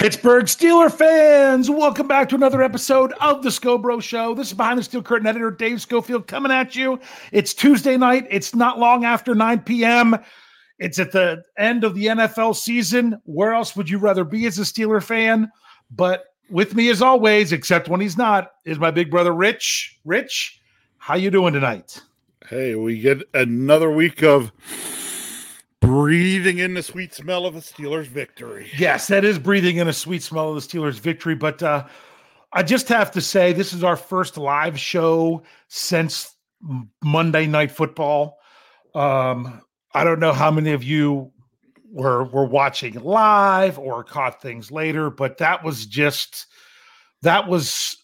Pittsburgh Steeler fans, welcome back to another episode of the Scho Bro Show. This is behind the steel curtain editor Dave Schofield coming at you. It's Tuesday night. It's not long after 9 p.m. It's at the end of the NFL season. Where else would you rather be as a Steeler fan? But with me as always, except when he's not, is my big brother Rich. Rich, how you doing tonight? Hey, we get another week of breathing in the sweet smell of the Steelers' victory. Yes, that is breathing in a sweet smell of the Steelers' victory. But uh, I just have to say, this is our first live show since Monday Night Football. Um, I don't know how many of you were were watching live or caught things later, but that was just that was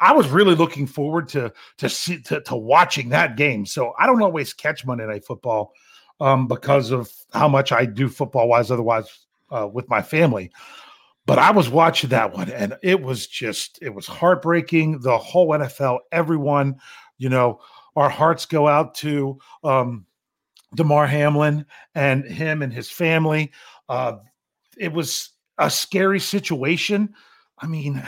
I was really looking forward to to see to, to watching that game. So I don't always catch Monday Night Football um, because of how much I do football wise, otherwise uh, with my family. But I was watching that one, and it was just it was heartbreaking. The whole NFL, everyone, you know, our hearts go out to um, Damar Hamlin and him and his family. Uh, it was a scary situation. I mean,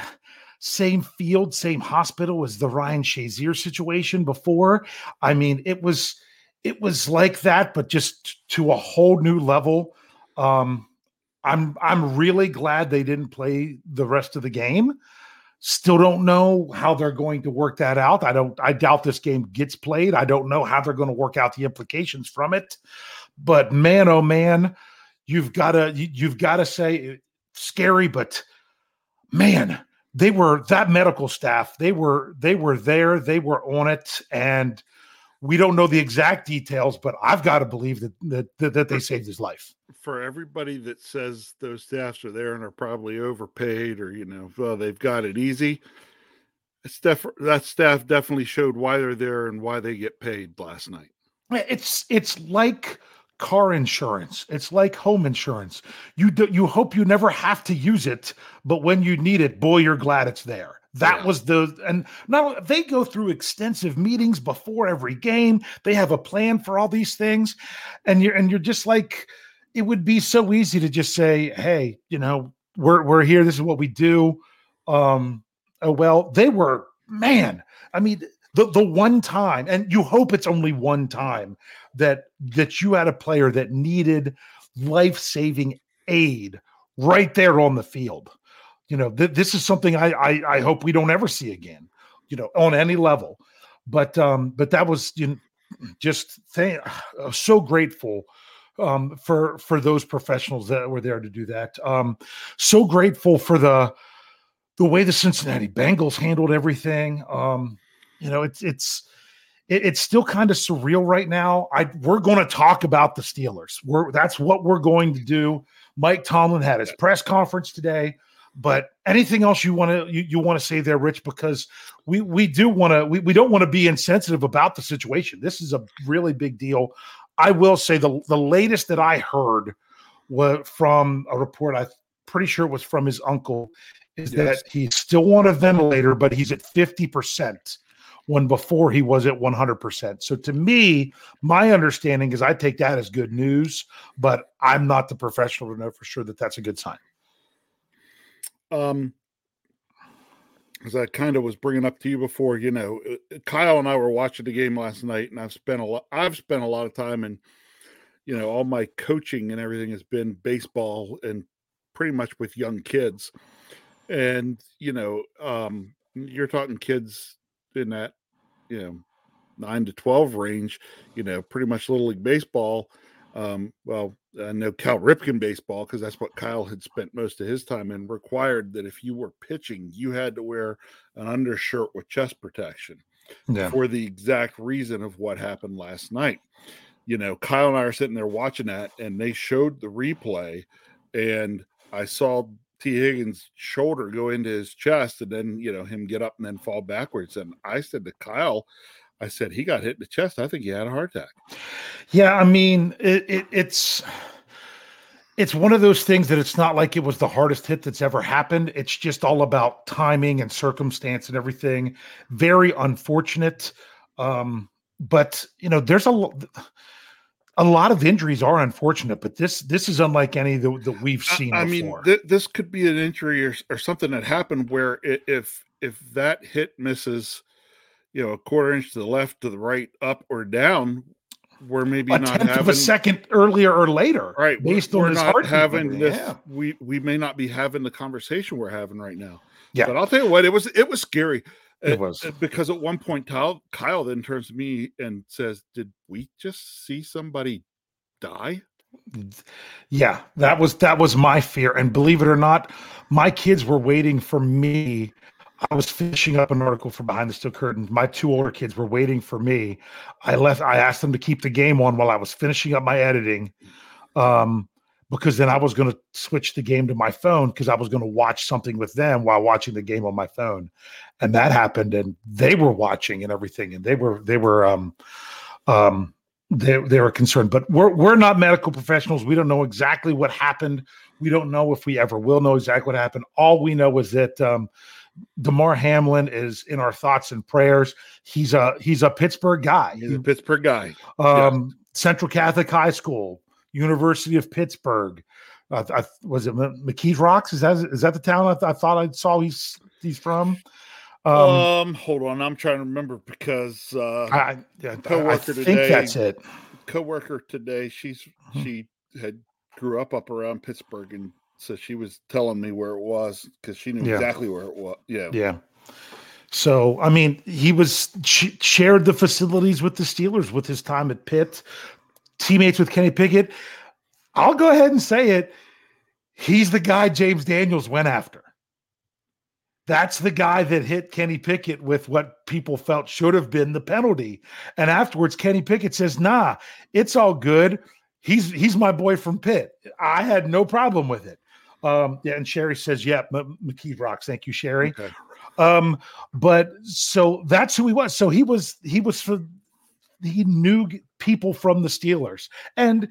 same field, same hospital as the Ryan Shazier situation before. I mean, it was it was like that, but just to a whole new level. Um, I'm I'm really glad they didn't play the rest of the game. Still don't know how they're going to work that out. I don't. I doubt this game gets played. I don't know how they're going to work out the implications from it. But man, oh man, you've got to you've got to say scary, but man, they were that medical staff. They were they were there. They were on it, and we don't know the exact details, but I've got to believe that that that, that they saved his life. For everybody that says those staffs are there and are probably overpaid, or you know, well, they've got it easy. It's def- that staff definitely showed why they're there and why they get paid last night. It's it's like car insurance. It's like home insurance. You do, you hope you never have to use it, but when you need it, boy, you're glad it's there. That yeah. was the and now they go through extensive meetings before every game. They have a plan for all these things, and you're and you're just like, it would be so easy to just say, "Hey, you know, we're we're here. This is what we do." Um, oh well, they were man. I mean, the the one time, and you hope it's only one time that that you had a player that needed life saving aid right there on the field. You know, th- this is something I, I I hope we don't ever see again. You know, on any level. But um, but that was you know, just th- so grateful um, for for those professionals that were there to do that. Um, so grateful for the the way the Cincinnati Bengals handled everything. Um, you know, it's it's it, it's still kind of surreal right now. I we're going to talk about the Steelers. We're that's what we're going to do. Mike Tomlin had his press conference today. But anything else you want to you, you want to say there, Rich? Because we we do want to we, we don't want to be insensitive about the situation. This is a really big deal. I will say the the latest that I heard was from a report. I'm pretty sure it was from his uncle. Is Yes. that he's still on a ventilator, but he's at fifty percent when before he was at 100%. So to me, my understanding is I take that as good news, but I'm not the professional to know for sure that that's a good sign. Um as I kind of was bringing up to you before, you know, uh, Kyle and I were watching the game last night, and I've spent a lot. I've spent a lot of time, and you know, all my coaching and everything has been baseball and pretty much with young kids. And you know, um, you're talking kids in that, you know, nine to twelve range. You know, pretty much little league baseball. Um, well, I know Cal Ripken baseball because that's what Kyle had spent most of his time in. Required that if you were pitching, you had to wear an undershirt with chest protection Yeah. for the exact reason of what happened last night. You know, Kyle and I are sitting there watching that, and they showed the replay, and I saw Tee Higgins' shoulder go into his chest, and then you know him get up and then fall backwards. And I said to Kyle, I said he got hit in the chest. I think he had a heart attack. Yeah, I mean, it, it, it's it's one of those things that it's not like it was the hardest hit that's ever happened. It's just all about timing and circumstance and everything. Very unfortunate, um, but you know, there's a a lot of injuries are unfortunate, but this this is unlike any that, that we've seen I, mean, before. th- this could be an injury or, or something that happened where i- if if that hit misses, you know, a quarter inch to the left, to the right, up or down, we're maybe a not tenth having of a second earlier or later, right we're- Based we're on his not having this. Yeah, We we may not be having the conversation we're having right now. Yeah. but I'll tell you what, it was it was scary. It Uh, was. uh, because at one point, Kyle, Kyle then turns to me and says, "Did we just see somebody die?" Yeah, that was that was my fear. And believe it or not, my kids were waiting for me. I was finishing up an article for Behind the Steel Curtain. My two older kids were waiting for me. I left. I asked them to keep the game on while I was finishing up my editing, um, because then I was going to switch the game to my phone because I was going to watch something with them while watching the game on my phone, and that happened. And they were watching and everything, and they were they were um, um, they they were concerned. But we're we're not medical professionals. We don't know exactly what happened. We don't know if we ever will know exactly what happened. All we know is that um, Damar Hamlin is in our thoughts and prayers. He's a he's a Pittsburgh guy. He's a Pittsburgh guy. Um, Central Catholic High School, University of Pittsburgh. Uh, I, was it McKees Rocks? Is that is that the town I, th- I thought I saw he's he's from? Um, Um, hold on, I'm trying to remember because uh, I, I- yeah, I coworker think today- that's it. coworker today, she's Mhm. she had grew up up around Pittsburgh, and so she was telling me where it was because she knew Yeah. exactly where it was. Yeah, Yeah. So I mean, he was sh- shared the facilities with the Steelers with his time at Pitt, teammates with Kenny Pickett. I'll go ahead and say it. He's the guy James Daniels went after. That's the guy that hit Kenny Pickett with what people felt should have been the penalty. And afterwards, Kenny Pickett says, "Nah, it's all good. He's he's my boy from Pitt. I had no problem with it." Um, yeah, and Sherry says, "Yeah, M- McKee rocks. Thank you, Sherry." Okay. Um, but so that's who he was. So he was he was for he knew people from the Steelers. And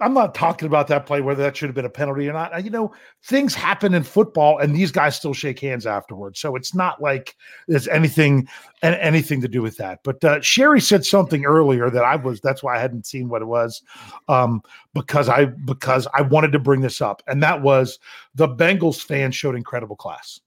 I'm not talking about that play whether that should have been a penalty or not. You know, things happen in football, and these guys still shake hands afterwards. So it's not like there's anything an- anything to do with that. But uh, Sherry said something earlier that I was that's why I hadn't seen what it was, um, because I because I wanted to bring this up, and that was the Bengals fans showed incredible class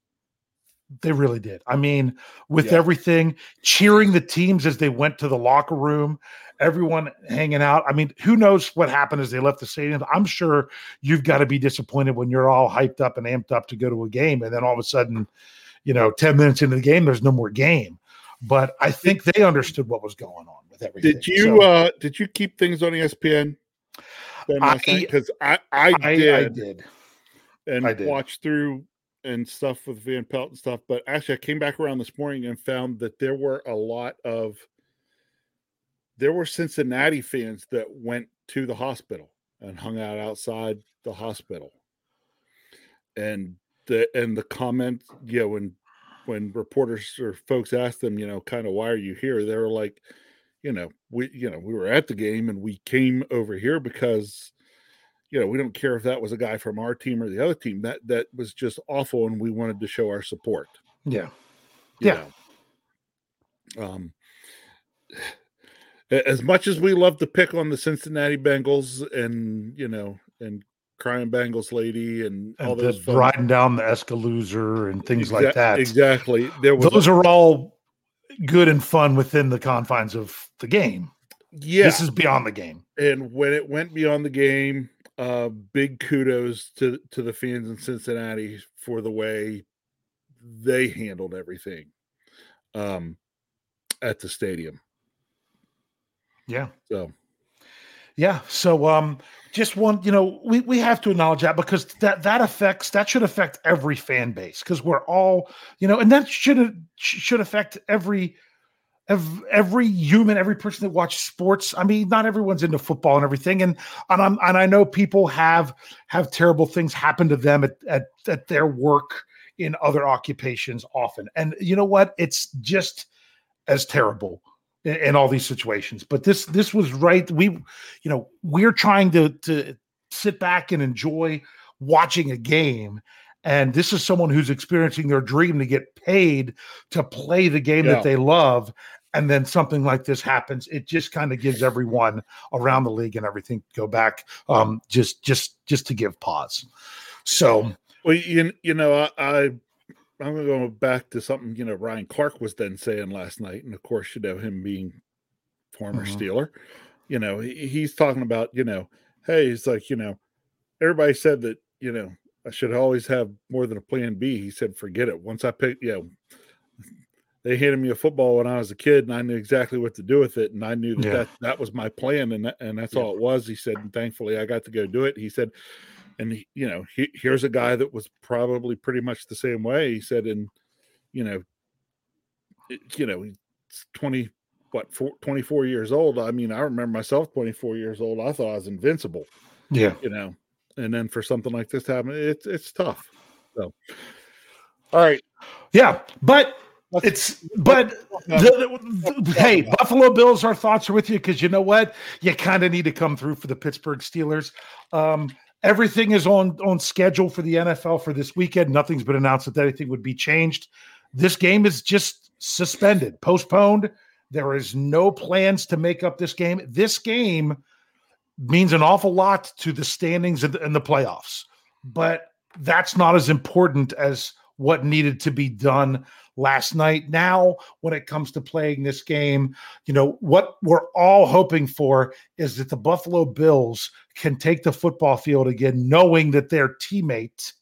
They really did. I mean, with Yeah. everything, cheering the teams as they went to the locker room, everyone hanging out. I mean, who knows what happened as they left the stadium? I'm sure you've got to be disappointed when you're all hyped up and amped up to go to a game, and then all of a sudden, you know, 10 minutes into the game, there's no more game. But I think they understood what was going on with everything. Did you So, uh did you keep things on ESPN? I- Because I, I, I, did, I did. and I did. watched through and stuff with Van Pelt and stuff. But actually, I came back around this morning and found that there were a lot of there were Cincinnati fans that went to the hospital and hung out outside the hospital, and the and the comment, you know, when when reporters or folks asked them, you know, kind of why are you here? They were like, you know, we you know we were at the game and we came over here because you know, we don't care if that was a guy from our team or the other team. That that was just awful, and we wanted to show our support. Yeah. you Yeah. know. Um, as much as we love to pick on the Cincinnati Bengals and you know and crying Bengals lady and all And those riding down the Escalooser and things like that. Exactly. There was Those are all good and fun within the confines of the game. yeah. This is beyond the game. and when it went beyond the game, uh, big kudos to to the fans in Cincinnati for the way they handled everything um, at the stadium. Yeah. So Yeah. So um just one, you know, we, we have to acknowledge that because that that affects that should affect every fan base because we're all, you know, and that should should affect every ev- every human, every person that watches sports. I mean, not everyone's into football and everything, and and I'm and I know people have have terrible things happen to them at at, at their work in other occupations often, and you know what? It's just as terrible in, in all these situations. But this this was right. We, you know, we're trying to to sit back and enjoy watching a game. And this is someone who's experiencing their dream to get paid to play the game Yeah. that they love. And then something like this happens. It just kind of gives everyone around the league and everything go back. Um, just just just to give pause. So Well, you, you know, I, I I'm going to go back to something you know Ryan Clark was then saying last night, and of course, you know him being former Mhm. Steeler. You know, he, he's talking about you know, hey, he's like you know, everybody said that you know I should always have more than a plan B. He said, forget it. Once I picked, yeah, they handed me a football when I was a kid, and I knew exactly what to do with it, and I knew that Yeah. that, that was my plan, and that, and that's Yeah. all it was. He said, and thankfully I got to go do it. He said, and he, you know, he, here's a guy that was probably pretty much the same way. He said, and you know, it- you know, he's 20, what, four, 24 years old. I mean, I remember myself 24 years old. I thought I was invincible, yeah. you know, and then for something like this to happen, it's, it's tough. So, all right. Yeah, but it's but the- the- hey, Buffalo Bills, our thoughts are with you because you know what? You kind of need to come through for the Pittsburgh Steelers. Um, everything is on on schedule for the NFL for this weekend. Nothing's been announced that anything would be changed. This game is just suspended, postponed. There is no plans to make up this game. This game means an awful lot to the standings and the, playoffs, but that's not as important as what needed to be done last night. Now, when it comes to playing this game, you know, what we're all hoping for is that the Buffalo Bills can take the football field again, knowing that their teammate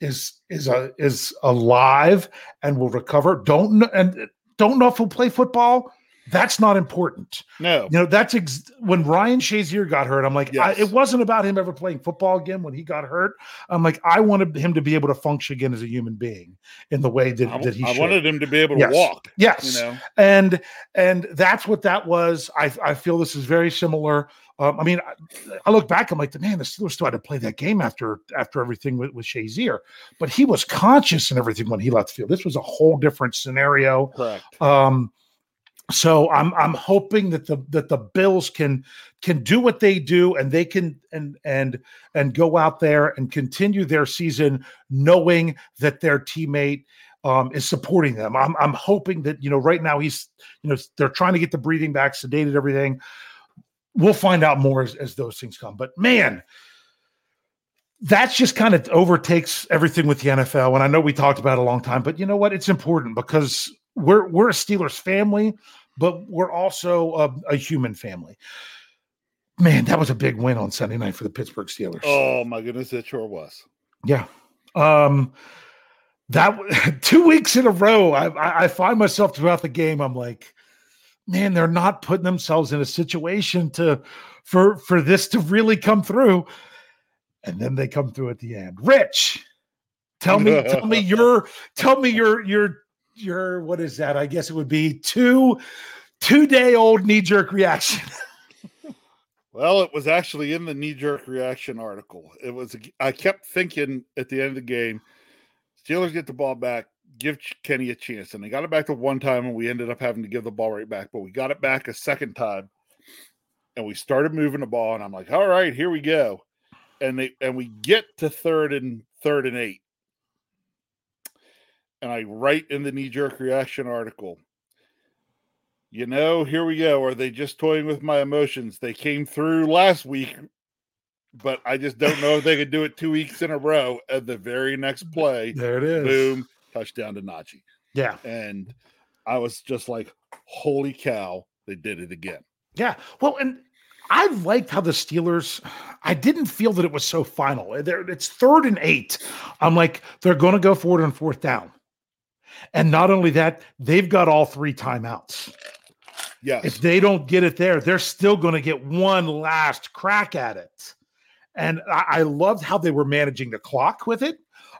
is is a, is alive and will recover. Don't and don't know if he'll play football. That's not important. No, You know, that's ex- when Ryan Shazier got hurt. I'm like, I, it wasn't about him ever playing football again when he got hurt. I'm like, I wanted him to be able to function again as a human being in the way that, I, that he I should. wanted him to be able to Yes. walk, yes, you know, and and that's what that was. I I feel this is very similar. Um, I mean, I, I look back. I'm like, man, the Steelers still had to play that game after after everything with, with Shazier, but he was conscious and everything when he left the field. This was a whole different scenario. correct. Um, so I'm I'm hoping that the that the Bills can can do what they do and they can and and and go out there and continue their season knowing that their teammate um, is supporting them. I'm I'm hoping that you know right now he's you know they're trying to get the breathing back, sedated everything. We'll find out more as, as those things come. But man, that's just kind of overtakes everything with the NFL. And I know we talked about it a long time, but you know what? It's important because we're we're a Steelers family, but we're also a, a human family. Man, that was a big win on Sunday night for the Pittsburgh Steelers. Oh my goodness, it sure was. Yeah. Um that two weeks in a row, I, I I find myself throughout the game. I'm like, man, they're not putting themselves in a situation to for for this to really come through. And then they come through at the end. Rich, tell me, tell me your tell me your your your what is that? I guess it would be two two day old knee jerk reaction. Well, it was actually in the knee jerk reaction article. It was, I kept thinking at the end of the game, Steelers get the ball back, give Kenny a chance. And they got it back to one time, and we ended up having to give the ball right back. But we got it back a second time, and we started moving the ball. And I'm like, all right, here we go. And they and we get to third and third and eight. And I write in the knee jerk reaction article, you know, here we go. Are they just toying with my emotions? They came through last week, but I just don't know if they could do it two weeks in a row. At the very next mm, play, There it is. boom, touchdown to Najee. Yeah. And I was just like, holy cow, they did it again. Yeah. Well, and I liked how the Steelers, I didn't feel that it was so final. It's third and eight. I'm like, they're going to go forward on fourth down. And not only that, they've got all three timeouts. Yes. If they don't get it there, they're still going to get one last crack at it. And I, I loved how they were managing the clock with it.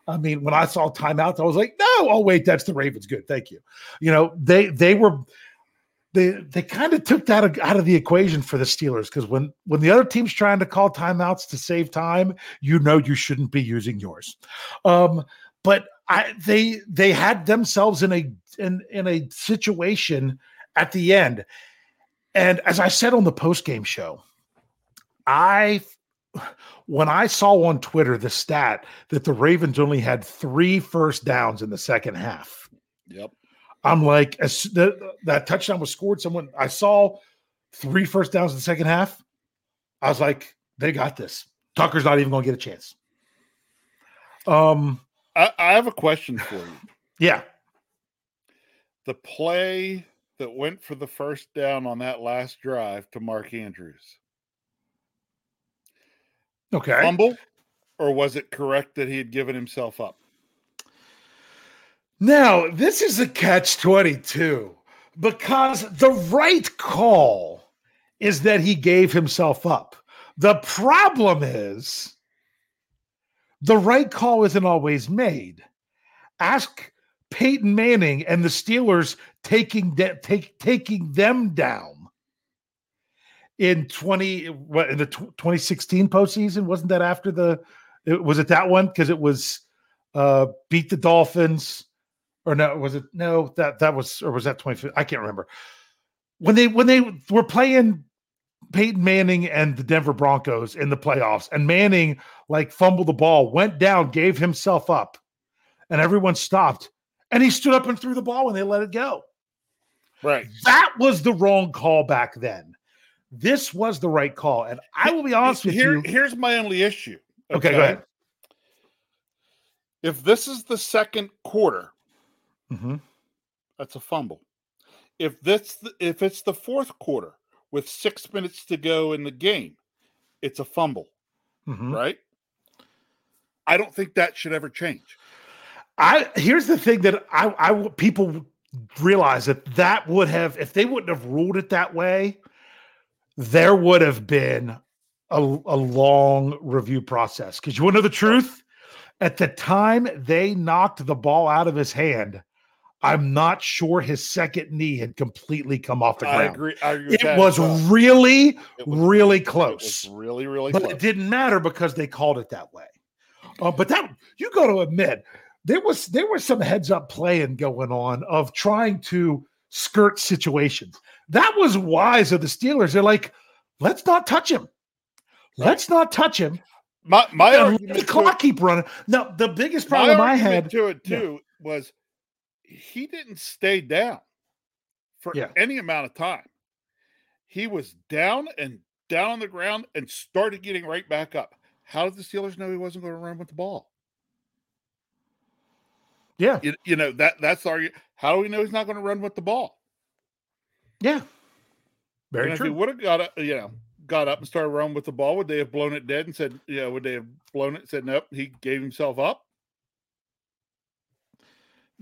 I mean, when I saw timeouts, I was like, no, oh wait, that's the Ravens. Good, thank you. You know, they they were they they kind of took that out of the equation for the Steelers because when when the other team's trying to call timeouts to save time, you know you shouldn't be using yours. Um, but I they they had themselves in a in in a situation at the end. And as I said on the post game show, I when I saw on Twitter the stat that the Ravens only had three first downs in the second half, Yep. I'm like, as the, that touchdown was scored, someone I saw three first downs in the second half. I was like, they got this. Tucker's not even going to get a chance. Um, I, I have a question for you. yeah, The play that went for the first down on that last drive to Mark Andrews, okay. fumble, or was it correct that he had given himself up? Now, this is a catch 22 because the right call is that he gave himself up. The problem is the right call isn't always made. Ask Peyton Manning and the Steelers taking de- take, taking them down in 20 what in the tw 2016 postseason? Wasn't that after the it, was it that one? Because it was uh beat the Dolphins or no was it no that that was or was that 20 I can't remember. When they when they were playing Peyton Manning and the Denver Broncos in the playoffs and Manning like fumbled the ball went down gave himself up and everyone stopped and he stood up and threw the ball and they let it go Right. that was the wrong call back then this was the right call and I will be honest with Here, you Here's my only issue. okay, go ahead If this is the second quarter, Mhm. that's a fumble. If this if it's the fourth quarter with six minutes to go in the game, it's a fumble, Mhm. right? I don't think that should ever change. I here's the thing that I, I people realize that that would have if they wouldn't have ruled it that way, there would have been a, a long review process. Because you want to know the truth? At the time they knocked the ball out of his hand, I'm not sure his second knee had completely come off the I ground. agree. I agree It was well. really, It was- really It close was really, really but close. it didn't matter because they called it that way. Uh, but that you got to admit there was there was some heads up playing going on of trying to skirt situations. That was wise of the Steelers. They're like, let's not touch him. Let's not touch him. My my argument the clock it, keep running. Now the biggest problem I had. to it Yeah. too was he didn't stay down for Yeah. any amount of time. He was down and down on the ground and started getting right back up. how did the Steelers know he wasn't going to run with the ball? Yeah, You, you know that that's our. How do we know he's not going to run with the ball? yeah, very and if he true. would have got up, you know, got up and started running with the ball, would they have blown it dead and said, yeah, would they have blown it and said, nope, he gave himself up?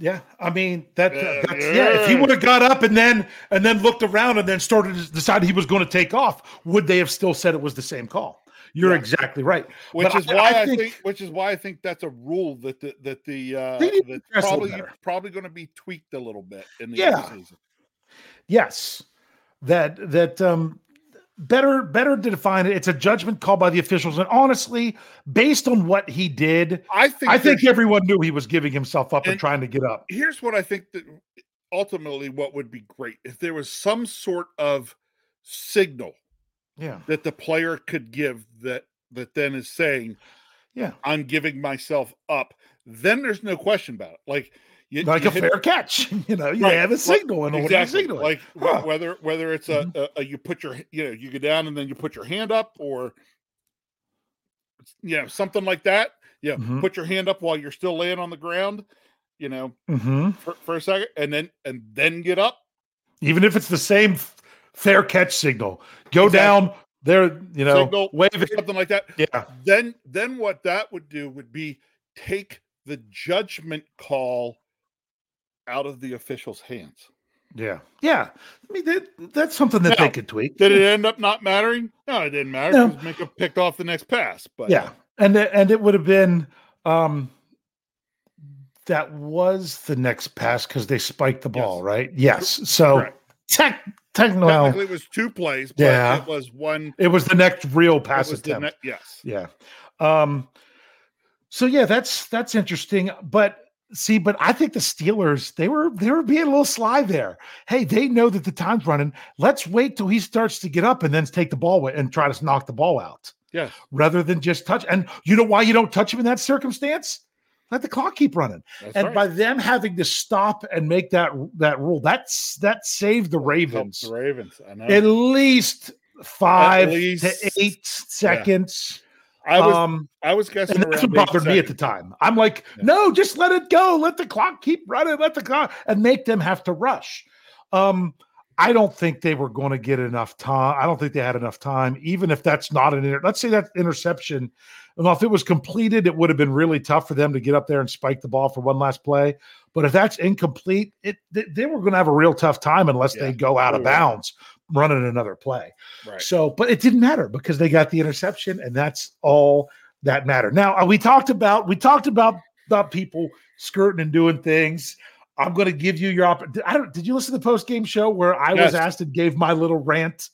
Yeah, I mean that. Uh, that's, yeah, if he would have got up and then and then looked around and then started to decide he was going to take off, would they have still said it was the same call? You're Yeah. exactly right. Which But is why I, think, which is why I think that's a rule that the that the uh that's probably probably going to be tweaked a little bit in the Yeah. season. yes, that that um better better to define it. It's a judgment call by the officials, and honestly, based on what he did, I think I think everyone knew he was giving himself up and, And- trying to get up. here's what I think that ultimately what would be great if there was some sort of signal Yeah, that the player could give that that then is saying yeah, I'm giving myself up, then there's no question about it. Like you, like you a hit- fair catch. You know, you Right, have a signal and you exactly signaling? like Huh. whether whether it's a, a, a you put your you know you go down and then you put your hand up or you know something like that. Yeah, Mhm. put your hand up while you're still laying on the ground. You know, Mhm. for, for a second, and then and then get up. even if it's the same fair catch signal. Go Exactly. down there, you know, Signal, wave it. something like that. Yeah, Then then what that would do would be take the judgment call out of the official's hands. yeah, yeah. I mean, that, that's something that they could tweak. Did it end up not mattering? No, it didn't matter No. Minkah picked off the next pass. But Yeah, and it- and it would have been um that was the next pass because they spiked the ball, Yes. right? Yes. So Correct. tech, technically it was two plays, but Yeah. it was one. it was the next real pass attempt. ne- yes. Yeah. Um so yeah, that's that's interesting. But see, but I think the Steelers, they were they were being a little sly there. Hey, they know that the time's running. Let's wait till he starts to get up and then take the ball away and try to knock the ball out Yeah. rather than just touch. And you know why you don't touch him in that circumstance? Let the clock keep running. That's and right. by them having to stop and make that that rule, that's that saved the Ravens the Ravens. I know. at least five least- to eight seconds. I was um, I was guessing and that's what bothered me at the time. I'm like, Yeah. no, just let it go. Let the clock keep running. Let the clock and make them have to rush. Um, I don't think they were going to get enough time. I don't think they had enough time, even if that's not an inter- let's say that interception. Well, if it was completed, it would have been really tough for them to get up there and spike the ball for one last play. But if that's incomplete, it they, they were going to have a real tough time unless Yeah. they go out of bounds running another play. Right. So, but it didn't matter because they got the interception, and that's all that mattered. Now, uh, we talked about we talked about about people skirting and doing things. I'm going to give you your. Opp- I don't. Did you listen to the post game show where I Yes. was asked and gave my little rant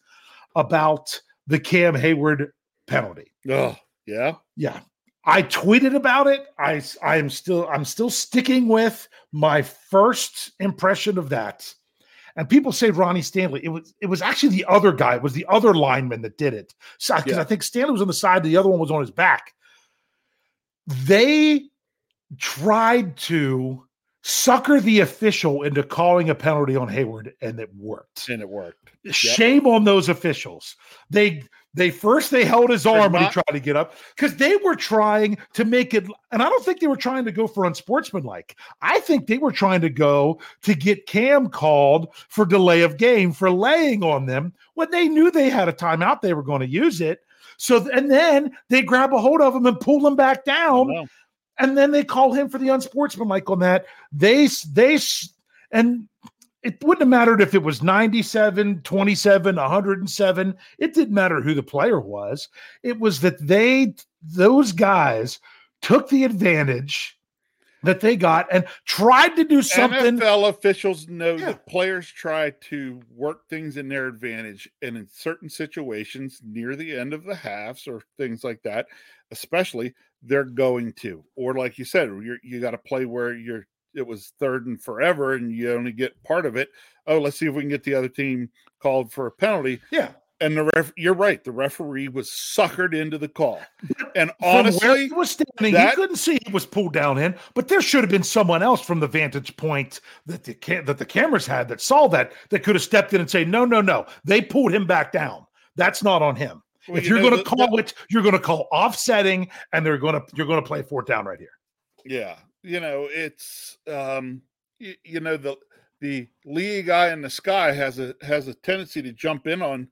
about the Cam Hayward penalty? Oh, yeah. Yeah. I tweeted about it. I I am still I'm still sticking with my first impression of that. And people say Ronnie Stanley. It was it was actually the other guy. It was the other lineman that did it. So because Yeah. I think Stanley was on the side, the other one was on his back. They tried to sucker the official into calling a penalty on Hayward, and it worked And it worked. shame on those officials. They they first they held his arm when he tried to get up because they were trying to make it, and I don't think they were trying to go for unsportsmanlike. I think they were trying to go to get Cam called for delay of game for laying on them when they knew they had a timeout. They were going to use it. So and then they grab a hold of him and pull him back down and then they call him for the unsportsmanlike on that. They they and it wouldn't have mattered if it was 97, 27, 107. It didn't matter who the player was. It was that they those guys took the advantage that they got and tried to do something. NFL officials know Yeah. that players try to work things in their advantage, and in certain situations near the end of the halves or things like that, especially, they're going to. Or like you said, you're, you got to play where you're. It was third and forever, and you only get part of it. Oh, let's see if we can get the other team called for a penalty. Yeah. And the ref, you're right. The referee was suckered into the call. And From where honestly, he was standing, that- he couldn't see he was pulled down in, but there should have been someone else from the vantage point that the ca- that the cameras had that saw that that could have stepped in and say, "No, no, no, they pulled him back down. That's not on him." Well, if you you're going to the- call it, you're going to call offsetting, and they're going to you're going to play fourth down right here. Yeah, you know, it's um you, you know the the league eye in the sky has a has a tendency to jump in on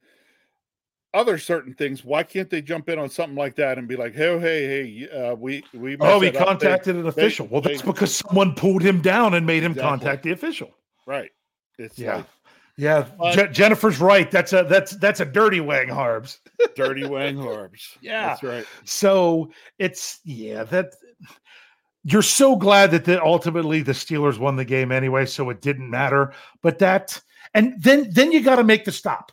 other certain things. Why can't they jump in on something like that and be like, "Hey, hey, hey, uh, we we Oh, he up. They- contacted an they- official. well, that's they- because someone pulled him down and made him Exactly. contact the official. right." It's Yeah. like Yeah, Je- Jennifer's right. That's a that's that's a dirty wang harbs. dirty Wang Harbs. Yeah. that's right. So it's yeah that you're so glad that the, ultimately the Steelers won the game anyway, so it didn't matter. But that and then then you got to make the stop.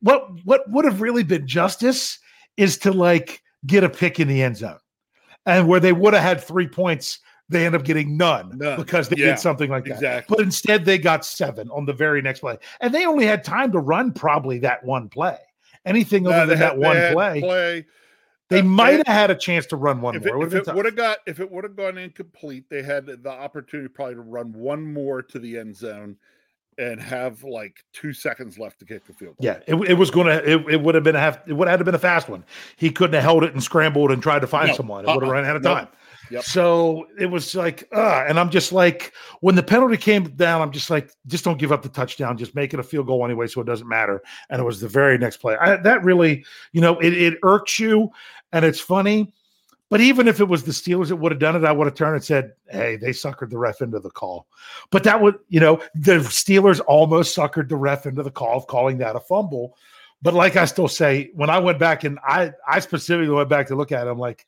What what would have really been justice is to like get a pick in the end zone, and where they would have had three points, they end up getting none, None. because they Yeah, did something like that. exactly. But instead, they got seven on the very next play, and they only had time to run probably that one play. Anything No, other than had- that one play, play. They might have had a chance to run one If more. it, if it would have got if it would have gone incomplete, they had the opportunity probably to run one more to the end zone and have like two seconds left to kick the field. goal. Yeah, it, it was going to. It, it would have been a half. It would have been a fast one. He couldn't have held it and scrambled and tried to find No, someone. It would have uh-uh, run out of no. time. Yep. So it was like, uh, and I'm just like, when the penalty came down, I'm just like, just don't give up the touchdown. Just make it a field goal anyway, so it doesn't matter. And it was the very next play. I, that really, you know, it, it irks you, and it's funny. But even if it was the Steelers that would have done it, I would have turned and said, "Hey, they suckered the ref into the call." But that would, you know, the Steelers almost suckered the ref into the call of calling that a fumble. But like I still say, when I went back and I, I specifically went back to look at it, I'm like,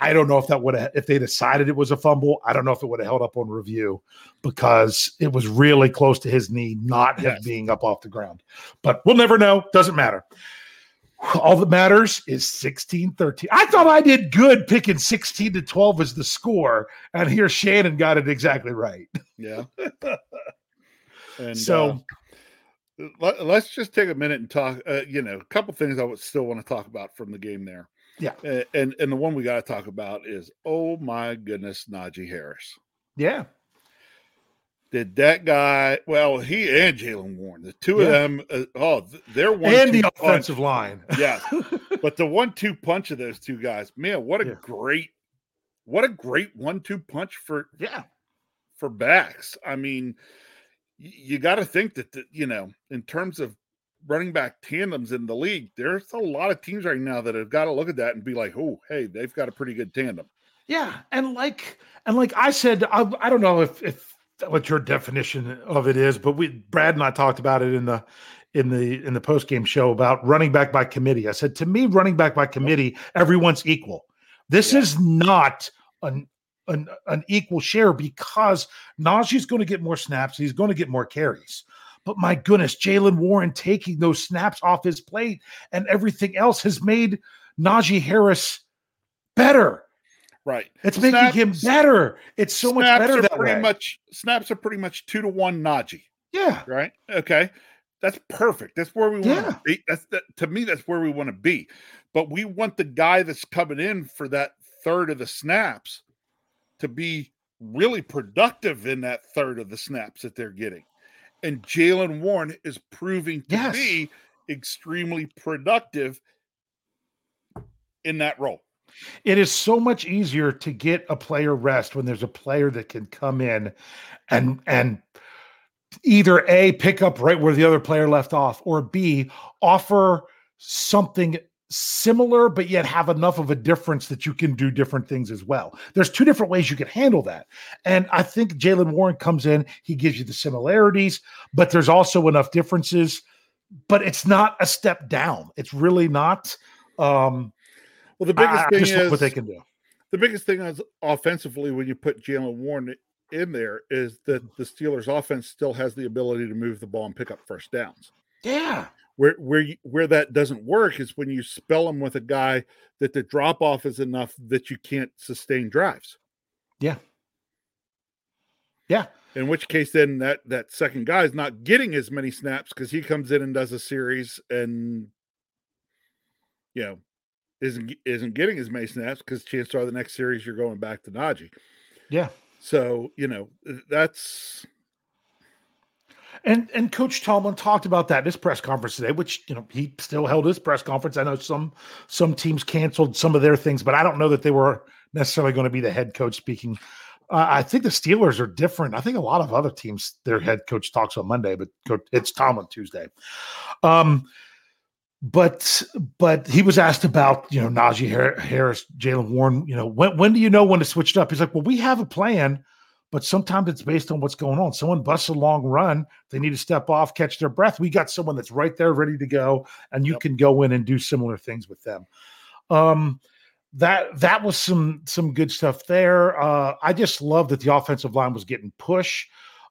I don't know if that would have, if they decided it was a fumble, I don't know if it would have held up on review because it was really close to his knee, not him being up off the ground. But we'll never know. Doesn't matter. All that matters is 16 13. I thought I did good picking 16 to 12 as the score. And here Shannon got it exactly right. Yeah. and So- uh, let, us just take a minute and talk. Uh, you know, a couple things I would still want to talk about from the game there. Yeah. Uh, and and the one we got to talk about is oh my goodness, Najee Harris. Yeah. Did that guy? Well, he and Jaylen Warren, the two of them. Uh, oh, they're one and the punch. offensive line. Yeah, but the one-two punch of those two guys, man, what a Yeah. great, what a great one-two punch for Yeah. for backs. I mean, you got to think that the, you know, in terms of running back tandems in the league, there's a lot of teams right now that have got to look at that and be like, oh, hey, they've got a pretty good tandem. Yeah, and like and like I said, I, I don't know if if what your definition of it is, but we Brad and I talked about it in the in the in the post game show about running back by committee. I said to me, running back by committee, everyone's equal. This Yeah. is not an an, an equal share because Najee's going to get more snaps. He's going to get more carries. But my goodness, Jaylen Warren taking those snaps off his plate and everything else has made Najee Harris better. Right. It's making him better. It's so much snaps better are that pretty way. much snaps are pretty much two to one Najee. yeah, right? Okay, that's perfect. That's where we want Yeah. to be. That's that, to me. That's where we want to be. But we want the guy that's coming in for that third of the snaps to be really productive in that third of the snaps that they're getting. And Jaylen Warren is proving to Yes. be extremely productive in that role. It is so much easier to get a player rest when there's a player that can come in and and either a pick up right where the other player left off or b offer something similar but yet have enough of a difference that you can do different things as well. There's two different ways you can handle that. And i think jaylen warren comes in he gives you the similarities but there's also enough differences but it's not a step down. It's really not um Well, the biggest I, I thing is what they can do the biggest thing is offensively when you put Jaylen Warren in there is that the Steelers offense still has the ability to move the ball and pick up first downs. yeah Where where you, where that doesn't work is when you spell them with a guy that the drop off is enough that you can't sustain drives. Yeah. Yeah. In which case, then that that second guy is not getting as many snaps because he comes in and does a series and you know isn't isn't getting as many snaps because chances are the next series you're going back to Najee. Yeah. So you know that's And and Coach Tomlin talked about that in his press conference today, which you know he still held his press conference. I know some some teams canceled some of their things, but I don't know that they were necessarily going to be the head coach speaking. Uh, I think the Steelers are different. I think a lot of other teams their head coach talks on Monday, but it's Tomlin Tuesday. Um, but but he was asked about you know Najee Harris, Jaylen Warren. You know when when do you know when to switch it up? He's like, well, we have a plan but sometimes it's based on what's going on. Someone busts a long run, they need to step off, catch their breath. We got someone that's right there ready to go, and you yep. can go in and do similar things with them. Um, that that was some some good stuff there. Uh, I just love that the offensive line was getting push.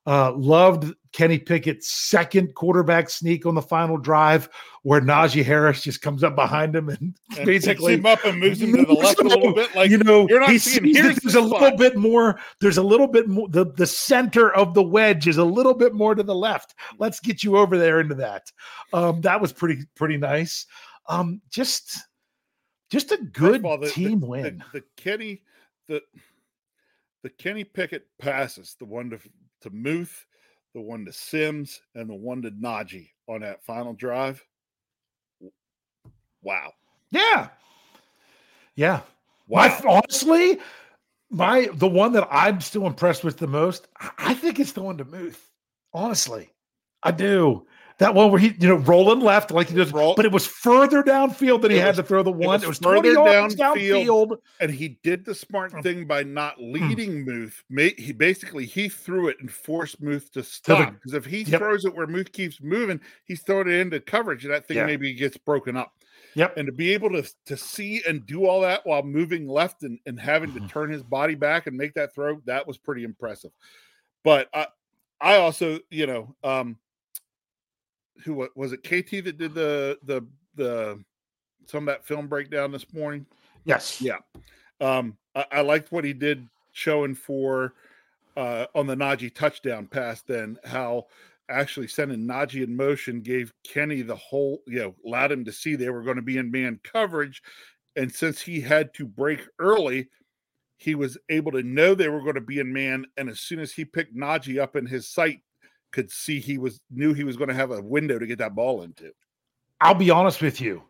Uh, loved Kenny Pickett's second quarterback sneak on the final drive, where Najee Harris just comes up behind him and, and basically him up and moves him to the left a little bit. Like you know, you're not seeing here's there's a little bit more. There's a little bit more. The the center of the wedge is a little bit more to the left. Let's get you over there into that. Um, that was pretty pretty nice. Um, just just a good all, the, team the, win. The, the Kenny the the Kenny Pickett passes, the one to to Muth, the one to Sims, and the one to Najee on that final drive. Wow. Yeah. Yeah. Wow. My, honestly, my the one that I'm still impressed with the most, I think it's the one to Muth. Honestly, I do. That one where he, you know, rolling left like he does, Roll. but it was further downfield than he had to throw the one. It was, it was further downfield, downfield, and he did the smart mm. thing by not mm. leading mm. Muth. He basically he threw it and forced Muth to stop because if he yep. throws it where Muth keeps moving, he's throwing it into coverage, and that thing yeah. maybe gets broken up. Yep. And to be able to to see and do all that while moving left and, and having to mm-hmm. turn his body back and make that throw, that was pretty impressive. But I I also, you know, um, who was it? KT that did the the the some of that film breakdown this morning. Yes. Yeah. Um, I, I liked what he did showing for uh, on the Najee touchdown pass. Then how actually sending Najee in motion gave Kenny the whole, you know, allowed him to see they were going to be in man coverage. And since he had to break early, he was able to know they were going to be in man. And as soon as he picked Najee up in his sight, could see he was knew he was going to have a window to get that ball into. I'll be honest with you.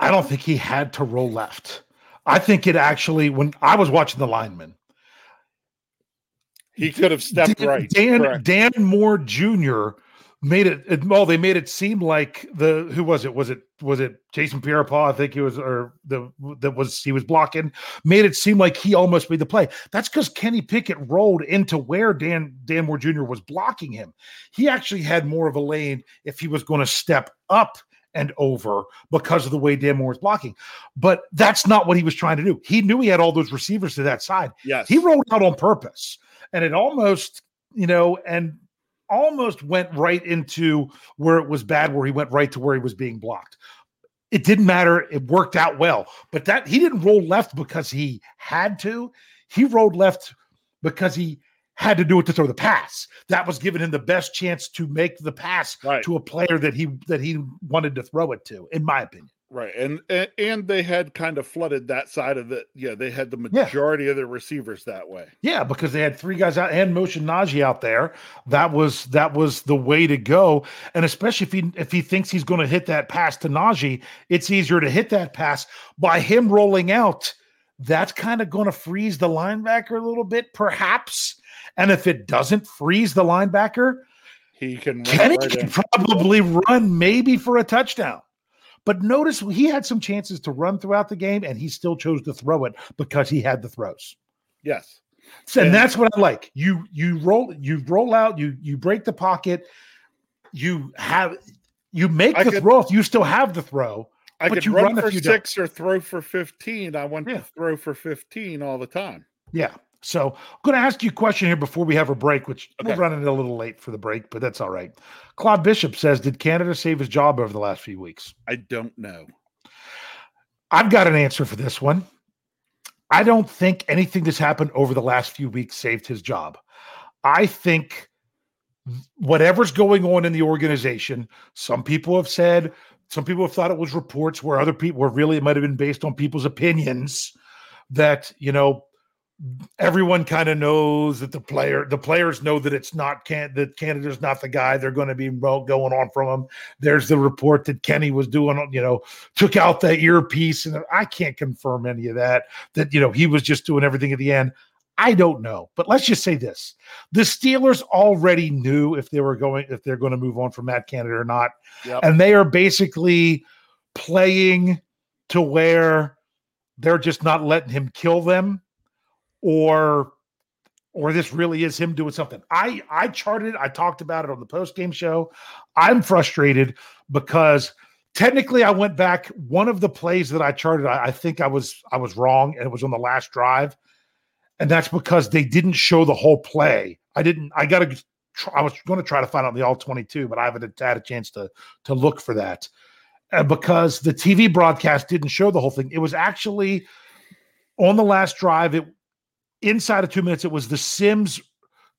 I don't think he had to roll left. I think it actually when I was watching the lineman, he could have stepped Dan, right. Dan Dan Moore Jr made it, well they made it seem like the who was it was it was it jason pierre-paul i think he was or the that was he was blocking made it seem like he almost made the play that's because kenny pickett rolled into where dan dan moore jr was blocking him he actually had more of a lane if he was going to step up and over because of the way Dan Moore was blocking. But that's not what he was trying to do. He knew he had all those receivers to that side. Yes. He rolled out on purpose. And it almost, you know, and almost went right into where it was bad, where he went right to where he was being blocked. It didn't matter. It worked out well. But that he didn't roll left because he had to. He rolled left because he had to do it to throw the pass. That was giving him the best chance to make the pass right. to a player that he that he wanted to throw it to, in my opinion. Right, and, and and they had kind of flooded that side of it. Yeah, they had the majority yeah. of their receivers that way. Yeah, because they had three guys out and motion Najee out there. That was that was the way to go. And especially if he if he thinks he's going to hit that pass to Najee, it's easier to hit that pass by him rolling out. That's kind of going to freeze the linebacker a little bit, perhaps. And if it doesn't freeze the linebacker, he can Kenny right can probably run maybe for a touchdown. But notice he had some chances to run throughout the game, and he still chose to throw it because he had the throws. Yes. and, and that's what I like. You you roll you roll out, you you break the pocket, you have you make I the could, throw. You still have the throw. I could you run, run for 6 don't. or throw for 15. I want yeah. to throw for 15 all the time. Yeah. So I'm going to ask you a question here before we have a break, which okay. we're running a little late for the break, but that's all right. Claude Bishop says, Did Canada save his job over the last few weeks? I don't know. I've got an answer for this one. I don't think anything that's happened over the last few weeks saved his job. I think whatever's going on in the organization, some people have said, some people have thought it was reports where other people were really, it might have been based on people's opinions that, you know, everyone kind of knows that the player the players know that it's not can that Canada's not the guy they're going to be going on from him. There's the report that Kenny was doing, you know, took out the earpiece, and I can't confirm any of that. That you know he was just doing everything at the end. I don't know, but let's just say this: the Steelers already knew if they were going if they're going to move on from Matt Canada or not, Yep. and they are basically playing to where they're just not letting him kill them or or this really is him doing something. I I charted, it, I talked about it on the post game show. I'm frustrated because technically I went back one of the plays that I charted I, I think I was I was wrong and it was on the last drive. And that's because they didn't show the whole play. I didn't I got to I was going to try to find out the all 22, but I haven't had a chance to to look for that. Uh, because the TV broadcast didn't show the whole thing. It was actually on the last drive. It inside of two minutes, it was the Sims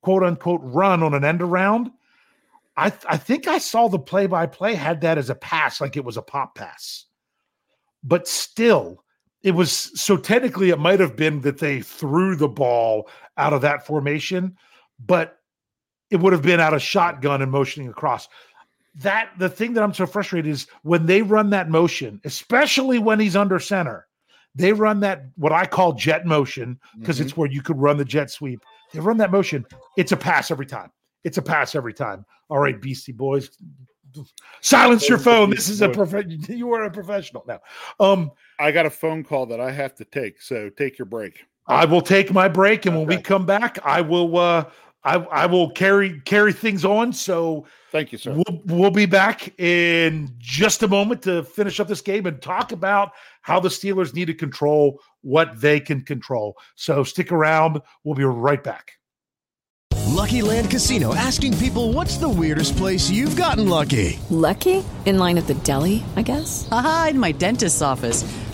quote unquote run on an end around. I, th- I think I saw the play by play had that as a pass, like it was a pop pass. But still, it was so technically it might have been that they threw the ball out of that formation, but it would have been out of shotgun and motioning across. That the thing that I'm so frustrated is when they run that motion, especially when he's under center, they run that what I call jet motion because it's where you could run the jet sweep. They run that motion. It's a pass every time. It's a pass every time. All right, Beastie Boys, silence your phone. This is a prof- you are a professional now. Um, I got a phone call that I have to take, so take your break. I will take my break, and when we come back, I will. uh I, I will carry carry things on. So Thank you, sir. We'll, we'll be back in just a moment to finish up this game and talk about how the Steelers need to control what they can control. So stick around. We'll be right back. Lucky Land Casino asking people what's the weirdest place you've gotten lucky? Lucky? In line at the deli, I guess? Aha, in my dentist's office.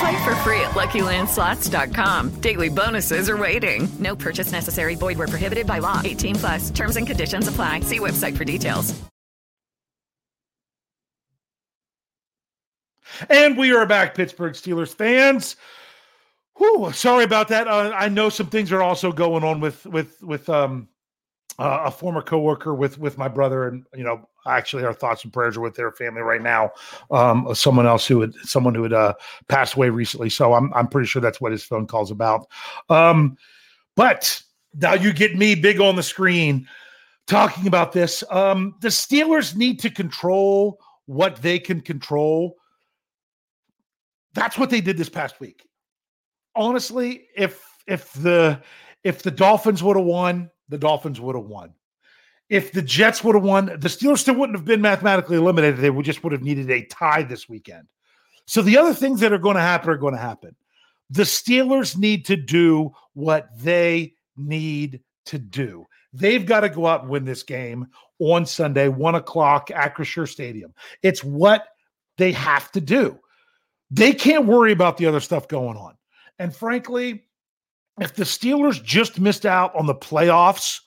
Play for free at LuckyLandSlots.com. Daily bonuses are waiting. No purchase necessary. Void where prohibited by law. 18 plus. Terms and conditions apply. See website for details. And we are back, Pittsburgh Steelers fans. Whew, sorry about that. Uh, I know some things are also going on with with with um uh, a former coworker with with my brother, and you know, actually, our thoughts and prayers are with their family right now. Um, someone else who had someone who had uh, passed away recently, so I'm I'm pretty sure that's what his phone call's about. Um, but now you get me big on the screen talking about this. Um, the Steelers need to control what they can control. That's what they did this past week. Honestly, if if the if the Dolphins would have won, the Dolphins would have won. If the Jets would have won, the Steelers still wouldn't have been mathematically eliminated. They would just would have needed a tie this weekend. So the other things that are going to happen are going to happen. The Steelers need to do what they need to do. They've got to go out and win this game on Sunday, one o'clock, Acrisure Stadium. It's what they have to do. They can't worry about the other stuff going on. And frankly, if the Steelers just missed out on the playoffs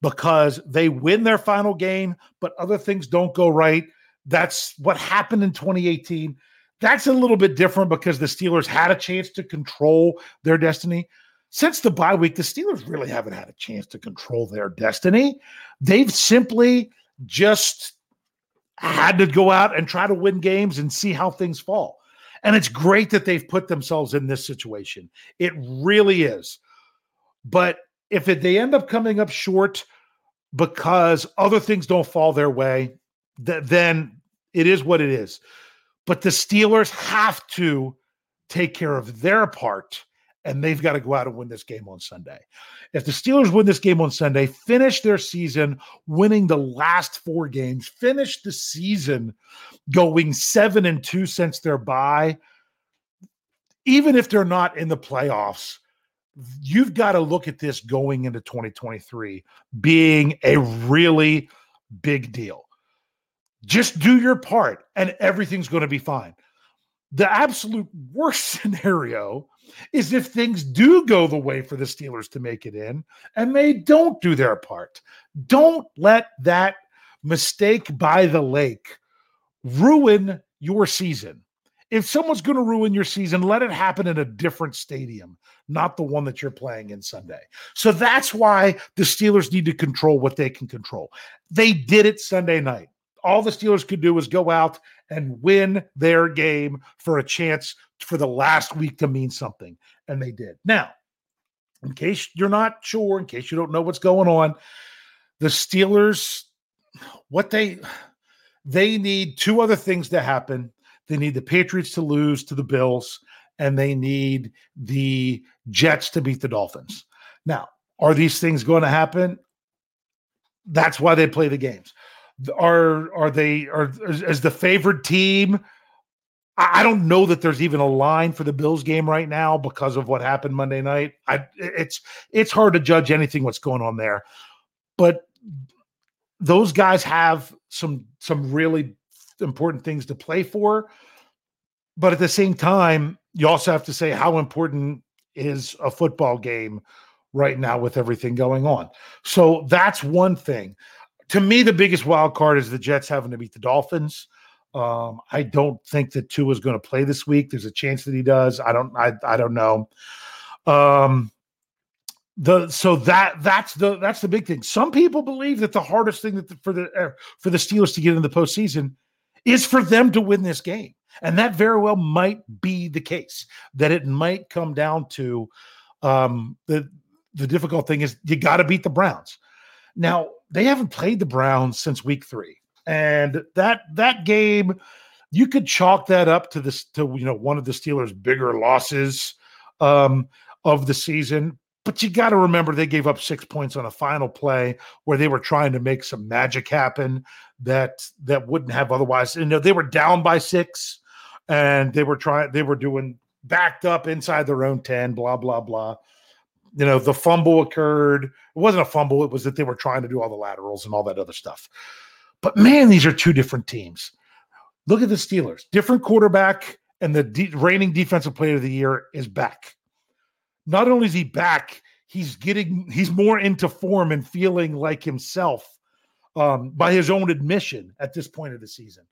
because they win their final game, but other things don't go right, that's what happened in 2018. That's a little bit different because the Steelers had a chance to control their destiny. Since the bye week, the Steelers really haven't had a chance to control their destiny. They've simply just had to go out and try to win games and see how things fall. And it's great that they've put themselves in this situation. It really is. But if it, they end up coming up short because other things don't fall their way, th- then it is what it is. But the Steelers have to take care of their part and they've got to go out and win this game on Sunday. If the Steelers win this game on Sunday, finish their season winning the last four games, finish the season going seven and two since their bye, even if they're not in the playoffs, you've got to look at this going into 2023 being a really big deal. Just do your part and everything's going to be fine. The absolute worst scenario is if things do go the way for the Steelers to make it in and they don't do their part. Don't let that mistake by the lake ruin your season. If someone's going to ruin your season, let it happen in a different stadium, not the one that you're playing in Sunday. So that's why the Steelers need to control what they can control. They did it Sunday night. All the Steelers could do was go out and win their game for a chance for the last week to mean something. And they did. Now, in case you're not sure, in case you don't know what's going on, the Steelers, what they they need two other things to happen. They need the Patriots to lose to the Bills, and they need the Jets to beat the Dolphins. Now, are these things going to happen? That's why they play the games. Are are they are as the favored team? I don't know that there's even a line for the Bills game right now because of what happened Monday night. I it's it's hard to judge anything what's going on there. But those guys have some some really important things to play for. But at the same time, you also have to say how important is a football game right now with everything going on. So that's one thing. To me, the biggest wild card is the Jets having to beat the Dolphins. Um, I don't think that Tua is going to play this week. There's a chance that he does. I don't. I. I don't know. Um, the so that that's the that's the big thing. Some people believe that the hardest thing that the, for the uh, for the Steelers to get in the postseason is for them to win this game, and that very well might be the case. That it might come down to um, the the difficult thing is you got to beat the Browns. Now they haven't played the Browns since week three, and that that game you could chalk that up to this to you know one of the Steelers' bigger losses um, of the season but you got to remember they gave up six points on a final play where they were trying to make some magic happen that that wouldn't have otherwise. You know, they were down by six, and they were trying. They were doing backed up inside their own ten. Blah blah blah. You know, the fumble occurred. It wasn't a fumble. It was that they were trying to do all the laterals and all that other stuff. But man, these are two different teams. Look at the Steelers. Different quarterback, and the de- reigning defensive player of the year is back not only is he back, he's getting he's more into form and feeling like himself um, by his own admission at this point of the season.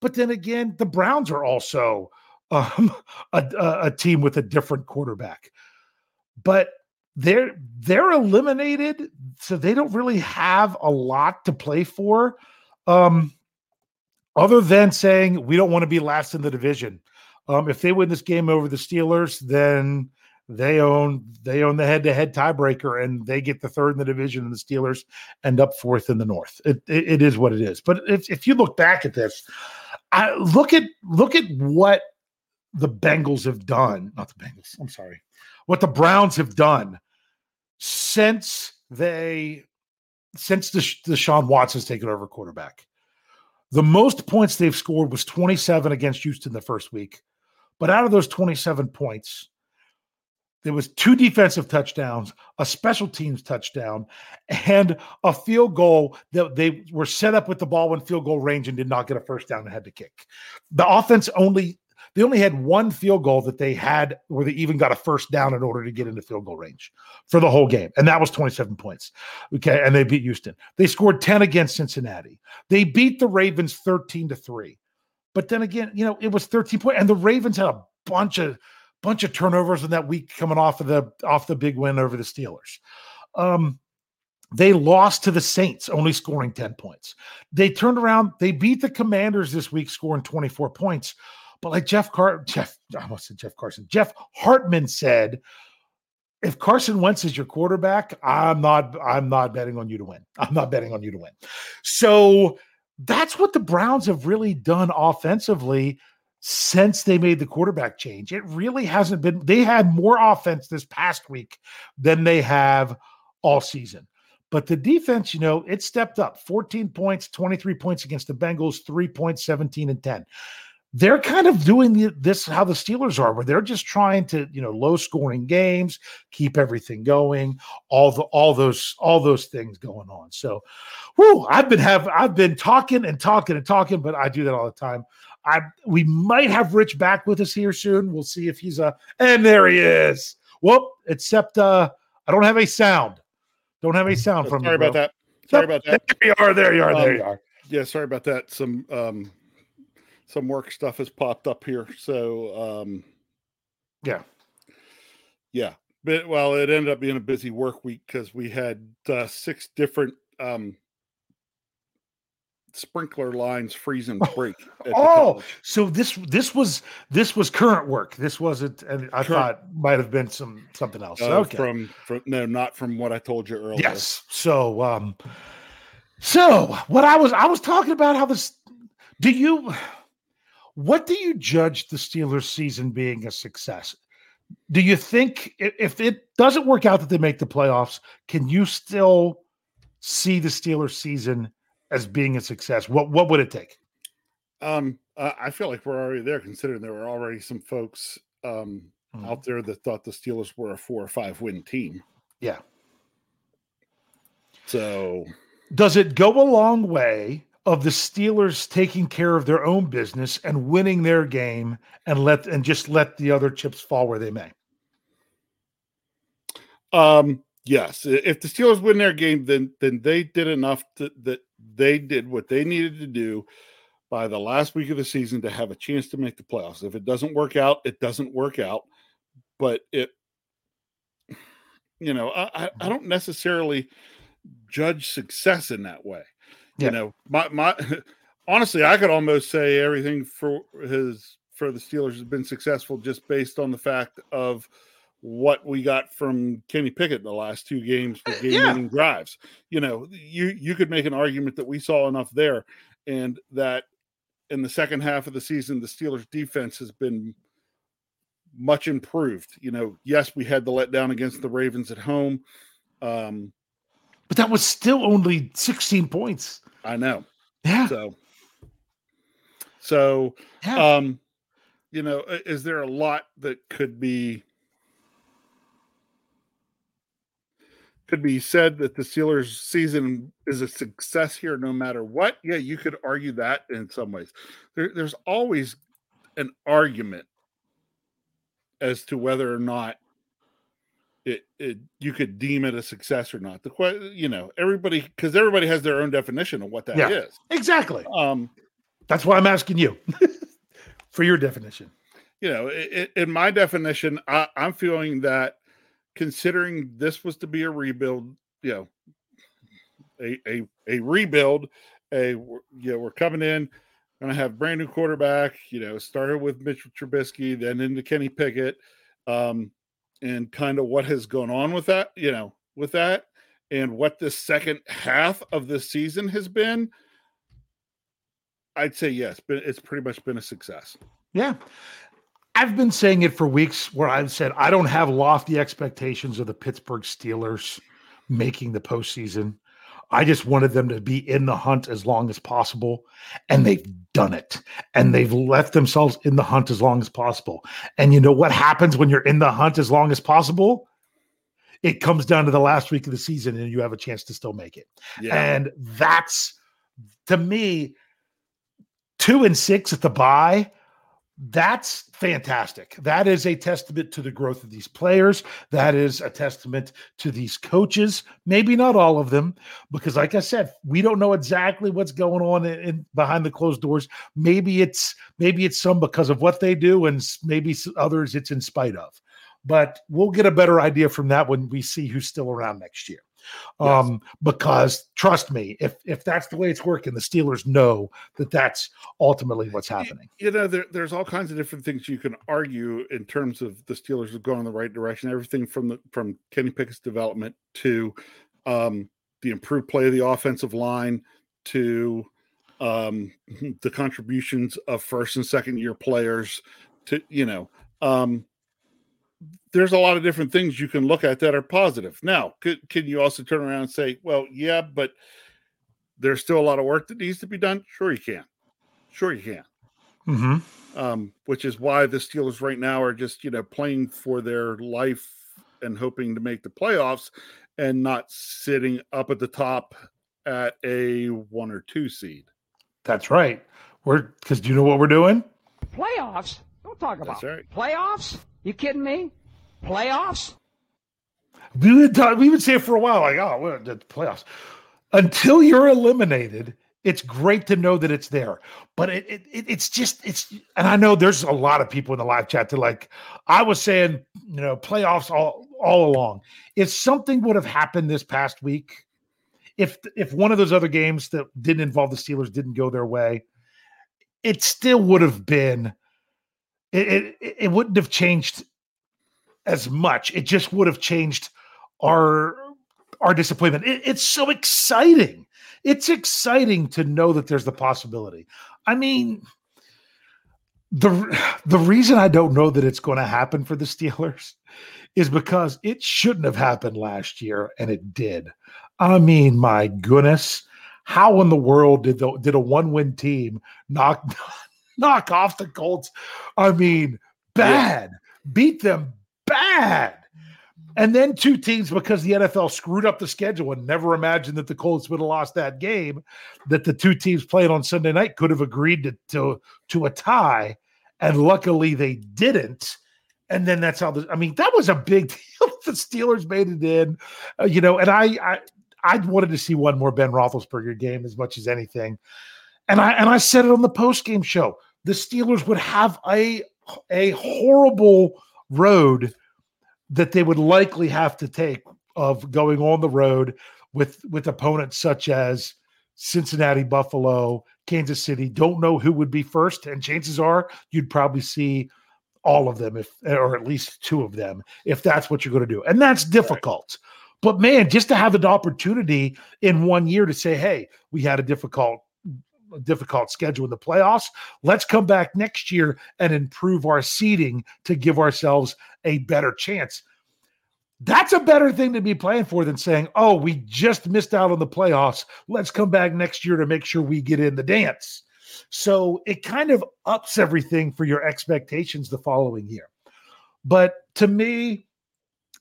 But then again, the Browns are also um, a, a team with a different quarterback, but they're they're eliminated, so they don't really have a lot to play for, um, other than saying we don't want to be last in the division. Um, if they win this game over the Steelers, then they own they own the head-to-head tiebreaker and they get the third in the division and the steelers end up fourth in the north. It, it, it is what it is. But if, if you look back at this I, look at look at what the bengals have done not the bengals i'm sorry what the browns have done since they since the, Deshaun Watson's taken over quarterback. The most points they've scored was 27 against houston the first week but out of those 27 points there was two defensive touchdowns, a special teams touchdown, and a field goal that they were set up with the ball in field goal range and did not get a first down and had to kick. The offense only they only had one field goal that they had where they even got a first down in order to get into field goal range for the whole game. And that was 27 points. Okay. And they beat Houston. They scored 10 against Cincinnati. They beat the Ravens 13 to 3. But then again, you know, it was 13 points, and the Ravens had a bunch of bunch of turnovers in that week coming off of the off the big win over the Steelers. Um, they lost to the Saints, only scoring 10 points. They turned around, they beat the Commanders this week, scoring 24 points. But like Jeff Car Jeff, I almost said Jeff Carson, Jeff Hartman said, if Carson Wentz is your quarterback, I'm not, I'm not betting on you to win. I'm not betting on you to win. So that's what the Browns have really done offensively since they made the quarterback change. It really hasn't been, they had more offense this past week than they have all season. But the defense, you know, it stepped up 14 points, 23 points against the Bengals, three points, 17 and 10. They're kind of doing this how the Steelers are, where they're just trying to, you know, low scoring games, keep everything going, all the all those all those things going on. So, whoo, I've been have I've been talking and talking and talking, but I do that all the time. I we might have Rich back with us here soon. We'll see if he's a and there he is. Whoop, except uh I don't have a sound. Don't have a sound from Sorry you, about that. Sorry about that. There you are. There you are. there Um, you are. Yeah, sorry about that. Some um some work stuff has popped up here. So um Yeah. yeah. But well, it ended up being a busy work week because we had uh, six different um sprinkler lines freeze and break. Oh, so this this was this was current work. This wasn't. And I Current. thought might have been some something else. Uh, okay. from from no, not from what I told you earlier. Yes. So um so what I was I was talking about how this do you what do you judge the Steelers season being a success? Do you think if it doesn't work out that they make the playoffs, can you still see the Steelers season as being a success? What what would it take? Um, I I feel like we're already there, considering there were already some folks um, Mm-hmm. out there that thought the Steelers were a four or five win team. Yeah. So Does it go a long way of the Steelers taking care of their own business and winning their game and let and just let the other chips fall where they may? Um, yes, if the Steelers win their game, then then they did enough to, that they did what they needed to do by the last week of the season to have a chance to make the playoffs. If it doesn't work out, it doesn't work out. But it, you know, I I, don't necessarily judge success in that way. Yeah. You know, my my honestly, I could almost say everything for his for the Steelers has been successful just based on the fact of what we got from Kenny Pickett in the last two games for game winning drives. You know, you you could make an argument that we saw enough there and that in the second half of the season the Steelers defense has been much improved. You know, yes, we had the letdown against the Ravens at home. Um But that was still only 16 points. I know. Yeah. So, so, Yeah. um, you know, is there a lot that could be could be said that the Steelers season is a success here no matter what? Yeah, you could argue that in some ways. There, there's always an argument as to whether or not it, it you could deem it a success or not. The que- you know, everybody because everybody has their own definition of what that is. Yeah. Exactly. Um, That's why I'm asking you for your definition. you know, i- i- in my definition, I, I'm feeling that considering this was to be a rebuild, you know, a a, a rebuild, a you know, we're coming in, gonna have brand new quarterback. You know, started with Mitchell Trubisky, then into Kenny Pickett, um, and kind of what has gone on with that, you know, with that, and what the second half of the season has been. I'd say yes, but it's pretty much been a success. Yeah. I've been saying it for weeks where I've said I don't have lofty expectations of the Pittsburgh Steelers making the postseason. I just wanted them to be in the hunt as long as possible. And they've done it. And they've left themselves in the hunt as long as possible. And you know what happens when you're in the hunt as long as possible? It comes down to the last week of the season and you have a chance to still make it. Yeah. And that's to me, two and six at the bye. That's fantastic. That is a testament to the growth of these players. That is a testament to these coaches. Maybe not all of them, because like I said, we don't know exactly what's going on in, in- behind the closed doors. Maybe it's maybe it's some because of what they do, and maybe others it's in spite of. But we'll get a better idea from that when we see who's still around next year. Um, because trust me, if if that's the way it's working, the Steelers know that that's ultimately what's happening. you know there, there's all kinds of different things you can argue in terms of the steelers are going in the right direction everything from the from kenny pickett's development to um the improved play of the offensive line to um, the contributions of first and second year players to you know um, there's a lot of different things you can look at that are positive. Now, could, can you also turn around and say, well, yeah, but there's still a lot of work that needs to be done? Sure, you can. Sure, you can. Mm-hmm. Um, which is why the Steelers right now are just, you know, playing for their life and hoping to make the playoffs and not sitting up at the top at a one or two seed. That's right. We're because do you know what we're doing? Playoffs? Don't talk about That's right. playoffs. You kidding me? Playoffs? We would talk, we would say it for a while, like, oh, the playoffs. Until you're eliminated, it's great to know that it's there. But it, it, it it's just it's and I know there's a lot of people in the live chat that like I was saying, you know, playoffs all all along. If something would have happened this past week, if if one of those other games that didn't involve the Steelers didn't go their way, it still would have been it, it, it wouldn't have changed as much. It just would have changed our our disappointment. It, it's so exciting. It's exciting to know that there's the possibility. I mean, the the reason I don't know that it's going to happen for the Steelers is because it shouldn't have happened last year and it did. I mean, my goodness, how in the world did the, did a one win team knock knock off the Colts? I mean, bad, beat them bad. And then two teams, because the NFL screwed up the schedule and never imagined that the Colts would have lost that game, that the two teams playing on Sunday night could have agreed to to, to a tie, and luckily they didn't. And then that's how the I mean that was a big deal. the Steelers made it in, uh, you know. And I I I wanted to see one more Ben Roethlisberger game as much as anything. And I and I said it on the post game show. The Steelers would have a a horrible road that they would likely have to take of going on the road with with opponents such as Cincinnati, Buffalo, Kansas City. Don't know who would be first, and chances are you'd probably see all of them, if or at least two of them, if that's what you're going to do, and that's difficult. But man, just to have an opportunity in one year to say, "Hey, we had a difficult difficult schedule in the playoffs. Let's come back next year and improve our seeding to give ourselves a better chance. That's a better thing to be playing for than saying, oh, we just missed out on the playoffs. Let's come back next year to make sure we get in the dance. So it kind of ups everything for your expectations the following year. But to me,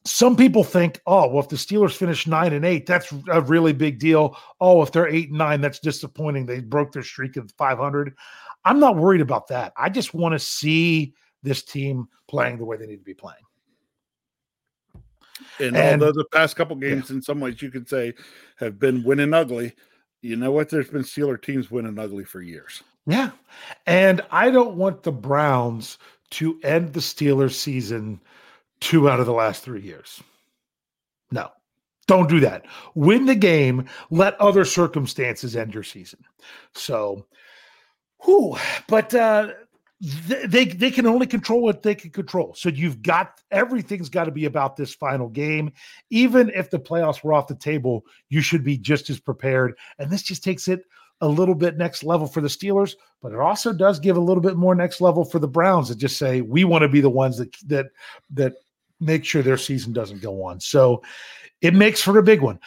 some people think, oh, well, if the Steelers finish nine and eight, that's a really big deal. Oh, if they're eight and nine, that's disappointing. They broke their streak of 500. I'm not worried about that. I just want to see this team playing the way they need to be playing. And, And- although the past couple games, in some ways, you could say have been winning ugly, you know what? There's been Steeler teams winning ugly for years. Yeah. And I don't want the Browns to end the Steelers season two out of the last three years. No, don't do that. Win the game, let other circumstances end your season. So, who? but uh, th- they they can only control what they can control. So you've got everything's got to be about this final game. Even if the playoffs were off the table, you should be just as prepared. And this just takes it a little bit next level for the Steelers, but it also does give a little bit more next level for the Browns to just say we want to be the ones that that that make sure their season doesn't go on. So it makes for a big one.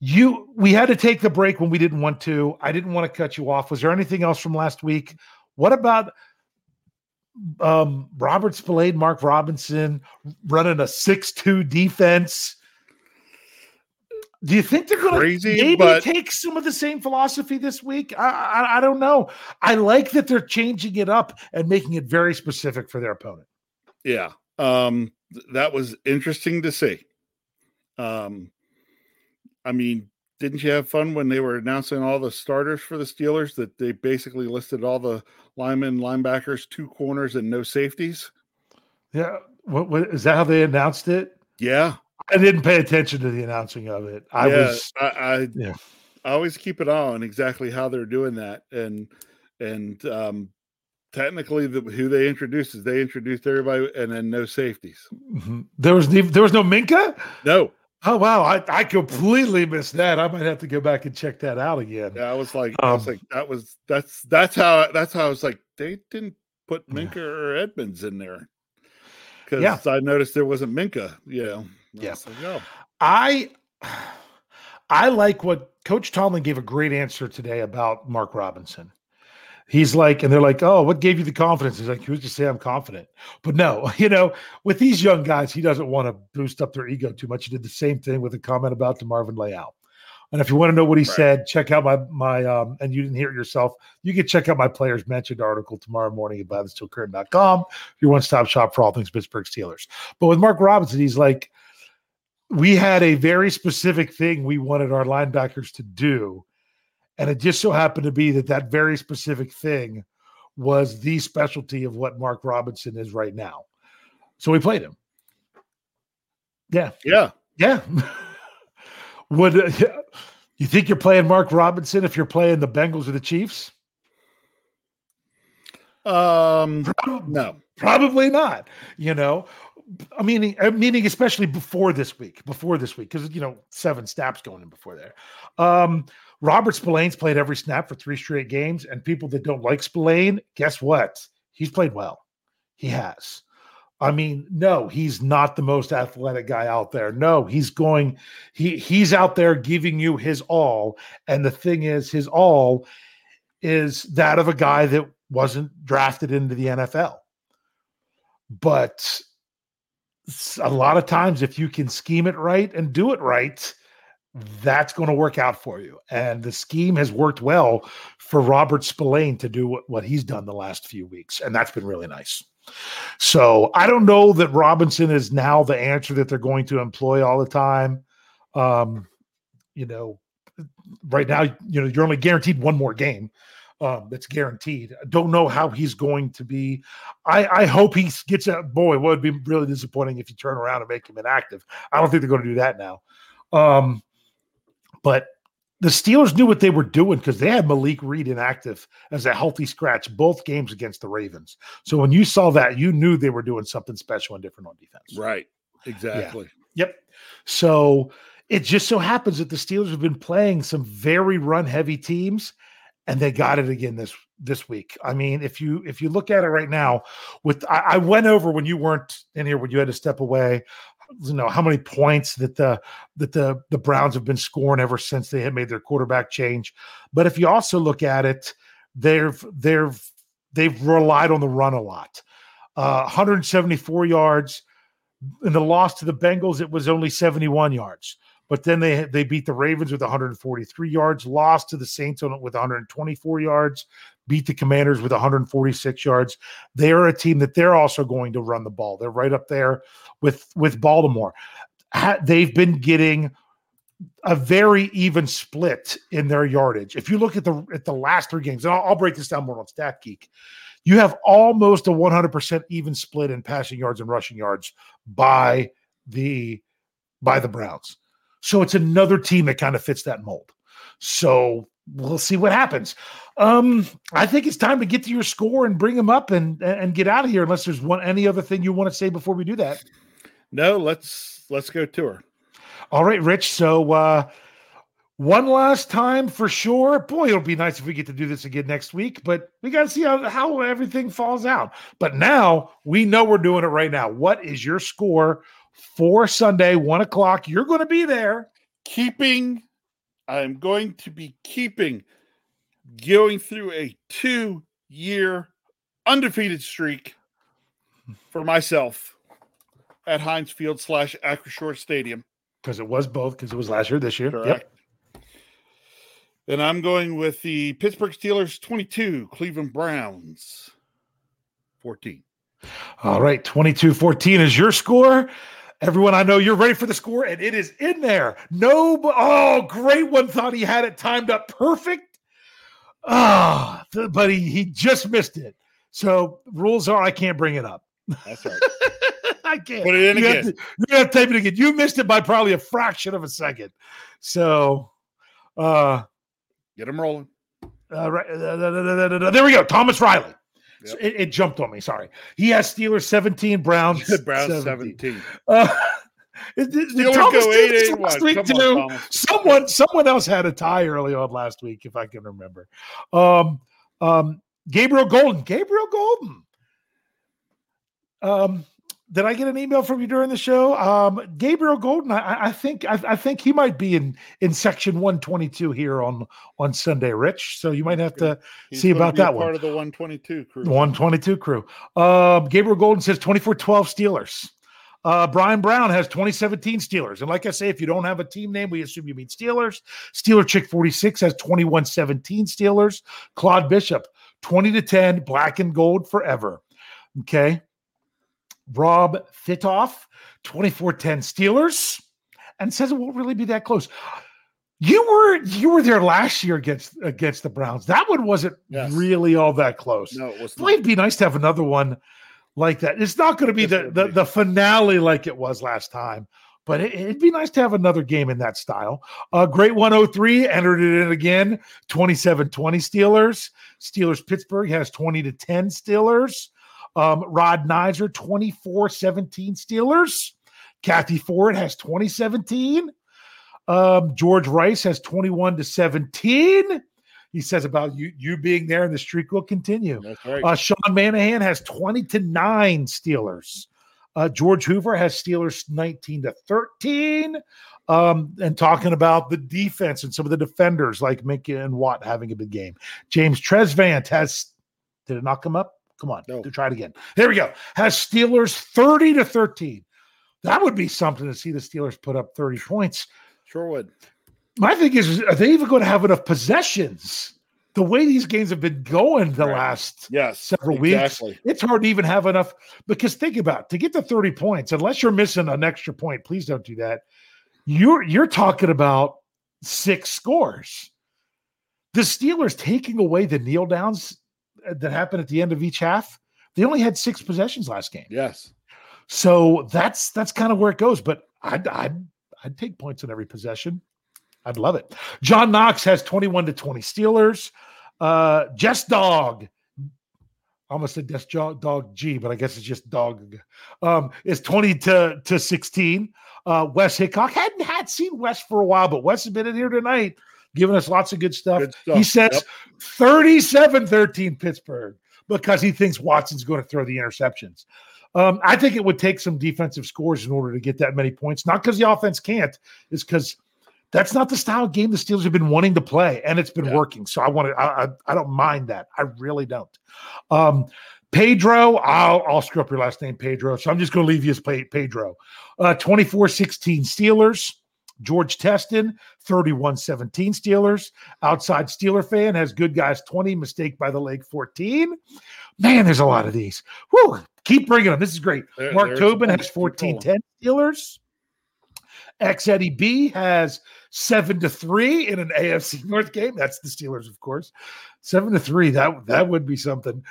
You we had to take the break when we didn't want to. I didn't want to cut you off. Was there anything else from last week? What about um Robert Spillane, Mark Robinson running a 6-2 defense? Do you think they're going to maybe but- take some of the same philosophy this week? I, I I don't know. I like that they're changing it up and making it very specific for their opponent. Yeah. Um that was interesting to see. Um I mean, didn't you have fun when they were announcing all the starters for the Steelers that they basically listed all the linemen, linebackers, two corners and no safeties? Yeah, what, what is that? How they announced it? Yeah. I didn't pay attention to the announcing of it. I yeah, was I, I yeah. I always keep an eye on exactly how they're doing that, and and um, technically, the, who they introduced is they introduced everybody, and then no safeties. Mhm. There was the, there was no Minkah. No, Oh wow, I, I completely missed that. I might have to go back and check that out again. Yeah, I was like, I was Um, like, that was that's that's how that's how I was like, they didn't put Minkah or Edmunds in there because Yeah. I noticed there wasn't Minkah. You know, Yeah. like, oh. I I like what Coach Tomlin gave a great answer today about Mark Robinson. He's like, and they're like, oh, what gave you the confidence? He's like, who's to say I'm confident? But no, you know, with these young guys, he doesn't want to boost up their ego too much. He did the same thing with a comment about DeMarvin Leal. And if you want to know what he said, check out my my um, and you didn't hear it yourself, you can check out my players mentioned article tomorrow morning at BehindTheSteelCurtain.com, your one-stop shop for all things Pittsburgh Steelers. But with Mark Robinson, he's like, we had a very specific thing we wanted our linebackers to do. And it just so happened to be that that very specific thing was the specialty of what Mark Robinson is right now. So we played him. Yeah. Yeah. Yeah. Would uh, you think you're playing Mark Robinson if you're playing the Bengals or the Chiefs? Um, no, probably not. You know, I mean, meaning especially before this week, before this week, because you know seven snaps going in before there. Um, Robert Spillane's played every snap for three straight games, and people that don't like Spillane, guess what? He's played well. He has. I mean, no, he's not the most athletic guy out there. No, he's going, he he's out there giving you his all. And the thing is, his all is that of a guy that wasn't drafted into the NFL. But a lot of times, if you can scheme it right and do it right, that's going to work out for you. And the scheme has worked well for Robert Spillane to do what, he's done the last few weeks. And that's been really nice. So I don't know that Robinson is now the answer that they're going to employ all the time. Um, you know, right now, you know, you're only guaranteed one more game. Um, that's guaranteed. I don't know how he's going to be. I, I hope he gets a boy. Would be really disappointing if you turn around and make him inactive. I don't think they're going to do that now. Um, but the Steelers knew what they were doing because they had Malik Reed inactive as a healthy scratch both games against the Ravens. So when you saw that, you knew they were doing something special and different on defense. right, exactly. Yep. So it just so happens that the Steelers have been playing some very run heavy teams and they got it again this this week. I mean, if you if you look at it right now, with I, I went over when you weren't in here when you had to step away, you know how many points that the that the the Browns have been scoring ever since they had made their quarterback change. But if you also look at it, they've they've they've relied on the run a lot. Uh, 174 yards in the loss to the Bengals, it was only 71 yards. But then they they beat the Ravens with 143 yards, lost to the Saints on with 124 yards, beat the Commanders with 146 yards. They are a team that they're also going to run the ball. They're right up there with with Baltimore. They've been getting a very even split in their yardage. If you look at the at the last three games, and I'll, I'll break this down more on Stat Geek, you have almost a 100% even split in passing yards and rushing yards by the by the Browns. So it's another team that kind of fits that mold. So we'll see what happens. Um, I think it's time to get to your score and bring them up and and get out of here. Unless there's one any other thing you want to say before we do that. No, let's let's go to her. All right, Rich. So uh one last time for sure. Boy, it'll be nice if we get to do this again next week, but we got to see how, how everything falls out. But now we know we're doing it right now. What is your score for Sunday, one o'clock? You're going to be there. Keeping, I'm going to be keeping going through a two year undefeated streak for myself at Heinz Field slash Acrisure Stadium. Because it was both, because it was last year, this year. Correct. Yep. And I'm going with the Pittsburgh Steelers 22, Cleveland Browns 14. All right, 22 14 is your score. Everyone, I know you're ready for the score, and it is in there. No, oh, great one. Thought he had it timed up perfect. Ah, th- but he, he just missed it. So, rules are I can't bring it up. That's right. I can't. Put it in you again. Have to, you have to type it again. You missed it by probably a fraction of a second. So, uh, Get him rolling. uh, right, uh, there we go. Thomas Riley. So It, it jumped on me. Sorry. He has Steelers 17, Browns Browns 17. 17. Uh, It- it- Steelers Thomas go 8-8, last what? week, Come on, Someone, someone else had a tie early on last week, if I can remember. Um, um, Gabriel Golden. Gabriel Golden. Um, did I get an email from you during the show? Um, Gabriel Golden. I, I think I, I think he might be in in section one twenty two here on on Sunday, Rich. So you might have to He's see about a that Part one. of the 122 crew. 122 crew. Um, Gabriel Golden says 24 12 Steelers. Uh, Brian Brown has 2017 Steelers. And like I say, if you don't have a team name, we assume you mean Steelers. Steeler Chick 46 has 21 17 Steelers. Claude Bishop, 20 to 10, black and gold forever. Okay. Rob Fitoff, 24 10 Steelers, and says it won't really be that close. You were you were there last year against against the Browns. That one wasn't Yes. really all that close. No, it was Boy, it'd be nice to have another one like that. It's not going to be Yes, the, the be. the finale like it was last time, but it, it'd be nice to have another game in that style. Uh, Great 103 entered it in again 27 20 Steelers. Steelers Pittsburgh has 20 to 10 Steelers. Um, Rod Nizer 24 17 Steelers. Kathy Ford has 2017. Um, George Rice has 21 to 17. He says about you you being there and the streak will continue. That's right. Uh, Sean Manahan has 20 to 9 Steelers. Uh, George Hoover has Steelers 19 to 13. Um, and talking about the defense and some of the defenders like Minkah and Watt having a big game. James Tresvant has, did it not come up? Come on, No. try it again. There we go. Has Steelers 30 to 13. That would be something to see the Steelers put up 30 points. Sure would. My thing is, are they even going to have enough possessions? The way these games have been going the Right. last Yes. several exactly. weeks, it's hard to even have enough. Because think about it, to get to 30 points, unless you're missing an extra point, please don't do that. You're you're talking about six scores. The Steelers taking away the kneel downs that happened at the end of each half. They only had six possessions last game. Yes. So that's that's kind of where it goes. But I'd I'd I'd take points in every possession. I'd love it. John Knox has 21 to 20 Steelers. Uh Jess Dog. Almost said Jess Dog G, but I guess it's just dog. Um, is 20 to, to 16. Uh Wes Hickok. Hadn't had seen Wes for a while, but Wes has been in here tonight, giving us lots of good stuff. Good stuff. He says Yep. 37-13 Pittsburgh because he thinks Watson's going to throw the interceptions. Um, I think it would take some defensive scores in order to get that many points. Not because the offense can't, it's because that's not the style of game the Steelers have been wanting to play, and it's been Yeah. working. So I want to, I, I, I don't mind that. I really don't. Um, Pedro, I'll, I'll screw up your last name, Pedro. So I'm just going to leave you as Pe- Pedro. Uh, 24 16 Steelers. George Teston, 31 17 Steelers. Outside Steeler fan has good guys 20, mistake by the lake 14. Man, there's a lot of these. Whew, keep bringing them. This is great. There- Mark Tobin has bunch. Keep 14 rolling. 10 Steelers. X Eddie B has seven to three in an AFC North game. That's the Steelers, of course. Seven to three. That that would be something.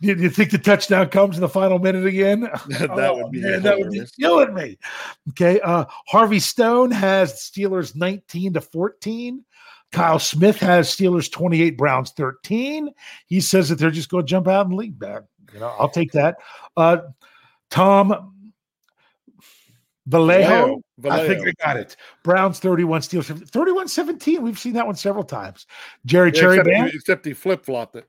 Do you think the touchdown comes in the final minute again? That would be that would be killing me. Okay. Uh, Harvey Stone has Steelers 19 to 14. Kyle Smith has Steelers 28, Browns 13. He says that they're just going to jump out and lead back. You know, I'll take that. Uh, Tom Vallejo, Vallejo. I think I got it. Browns 31, Steelers 31 17. We've seen that one several times. Jerry Yeah, Cherry except, Band. he, except he flip flopped it.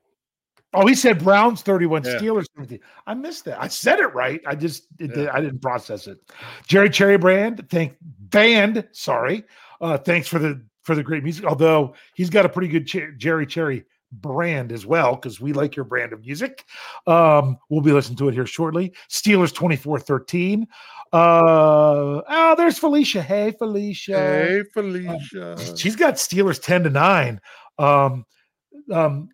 Oh, he said Browns 31, Yeah. Steelers 17. I missed that. I said it right. I just it, did- I didn't process it. Jerry Cherry Brand, thank band. Sorry, uh, thanks for the for the great music. Although he's got a pretty good Cher- Jerry Cherry brand as well because we like your brand of music. Um, we'll be listening to it here shortly. Steelers 24 13. Uh, oh, there's Felicia. Hey, Felicia. Hey, Felicia. She's got Steelers 10 to 9. Um, um,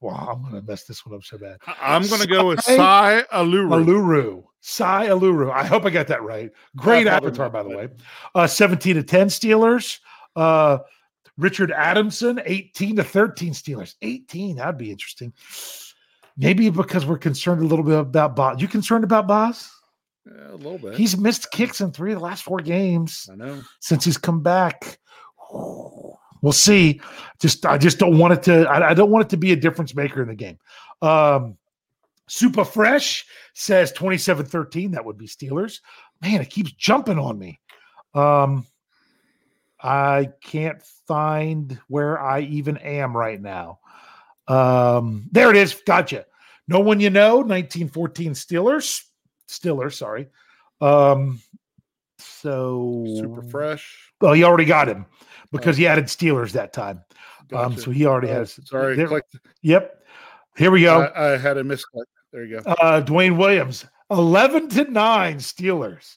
wow, I'm gonna mess this one up so bad. I'm going to go with Sai Sai Aluru. Aluru. Sai Aluru. I hope I got that right. Great avatar, by the way. Uh, 17 to 10 Steelers. Uh, Richard Adamson, 18 to 13 Steelers. 18. That'd be interesting. Maybe because we're concerned a little bit about Boz. You concerned about Boz? Yeah, a little bit. He's missed kicks in three of the last four games I know. since he's come back. We'll see. Just I just don't want it to. I, I don't want it to be a difference maker in the game. Um, Super Fresh says 27-13. That would be Steelers. Man, it keeps jumping on me. Um, I can't find where I even am right now. Um, there it is. Gotcha. No one you know, 1914 Steelers. Steelers, sorry. Um, so Super fresh. Well, he already got him because he added Steelers that time. Um, so he already Oh, has. sorry, there- Yep. Here we go. I, I had a misclick. There you go. Uh, Dwayne Williams, 11 to 9 Steelers.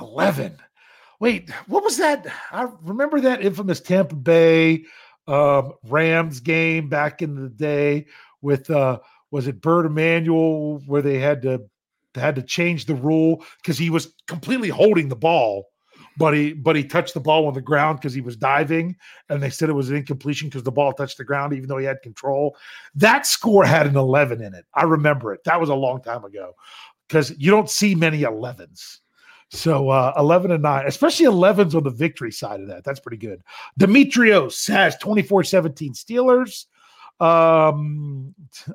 11. Wait, what was that? I remember that infamous Tampa Bay um, Rams game back in the day with uh was it Bert Emanuel where they had to they had to change the rule because he was completely holding the ball, but he but he touched the ball on the ground because he was diving, and they said it was an incompletion because the ball touched the ground even though he had control. That score had an 11 in it. I remember it. That was a long time ago because you don't see many 11s. So uh, 11 and 9, especially 11s on the victory side of that. That's pretty good. Demetrios has 24 17 Steelers. Um,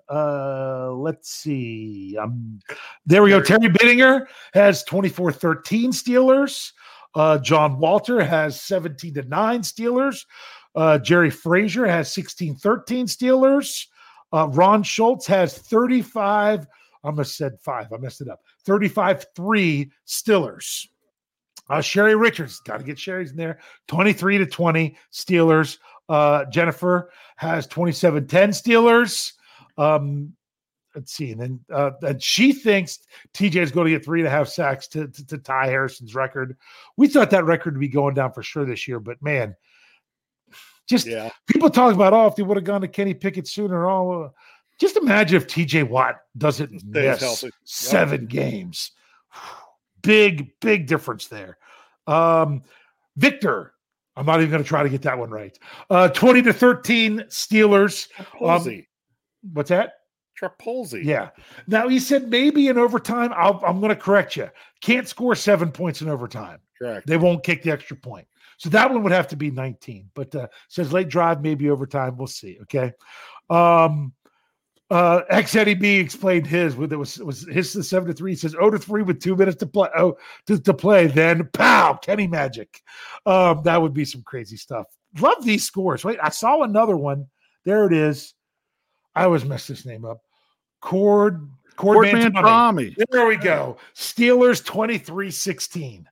uh, let's see. Um, there we go. Terry Bittinger has 24 13 Steelers. Uh, John Walter has 17 to 9 Steelers. Uh, Jerry Frazier has 16 13 Steelers. Uh, Ron Schultz has 35. I almost said five. I messed it up. 35 3 Steelers. Uh, Sherry Richards, got to get Sherry's in there. 23 to 20 Steelers. Uh, Jennifer has 27 10 Steelers. Um, let's see. And then uh, and she thinks TJ is going to get three and a half sacks to, to, to tie Harrison's record. We thought that record would be going down for sure this year, but man, just Yeah. people talk about, oh, if they would have gone to Kenny Pickett sooner, oh, uh, just imagine if TJ Watt doesn't miss healthy. Yep. seven games. Big, big difference there. Um, Victor, I'm not even going to try to get that one right. Uh, 20 to 13 Steelers. Um, what's that? Trapolzi. Yeah. Now he said maybe in overtime. I'll, I'm going to correct you. Can't score seven points in overtime. Correct. They won't kick the extra point. So that one would have to be 19. But uh, says late drive, maybe overtime. We'll see. Okay. Um, uh, X Eddie B explained his with it was was his the seven to three. He says oh to three with two minutes to play. Oh to, to play. Then pow, Kenny Magic. Um, that would be some crazy stuff. Love these scores. Wait, I saw another one. There it is. I always mess this name up. Cord Cord Cordman Mantrami. There we go. Steelers 23-16.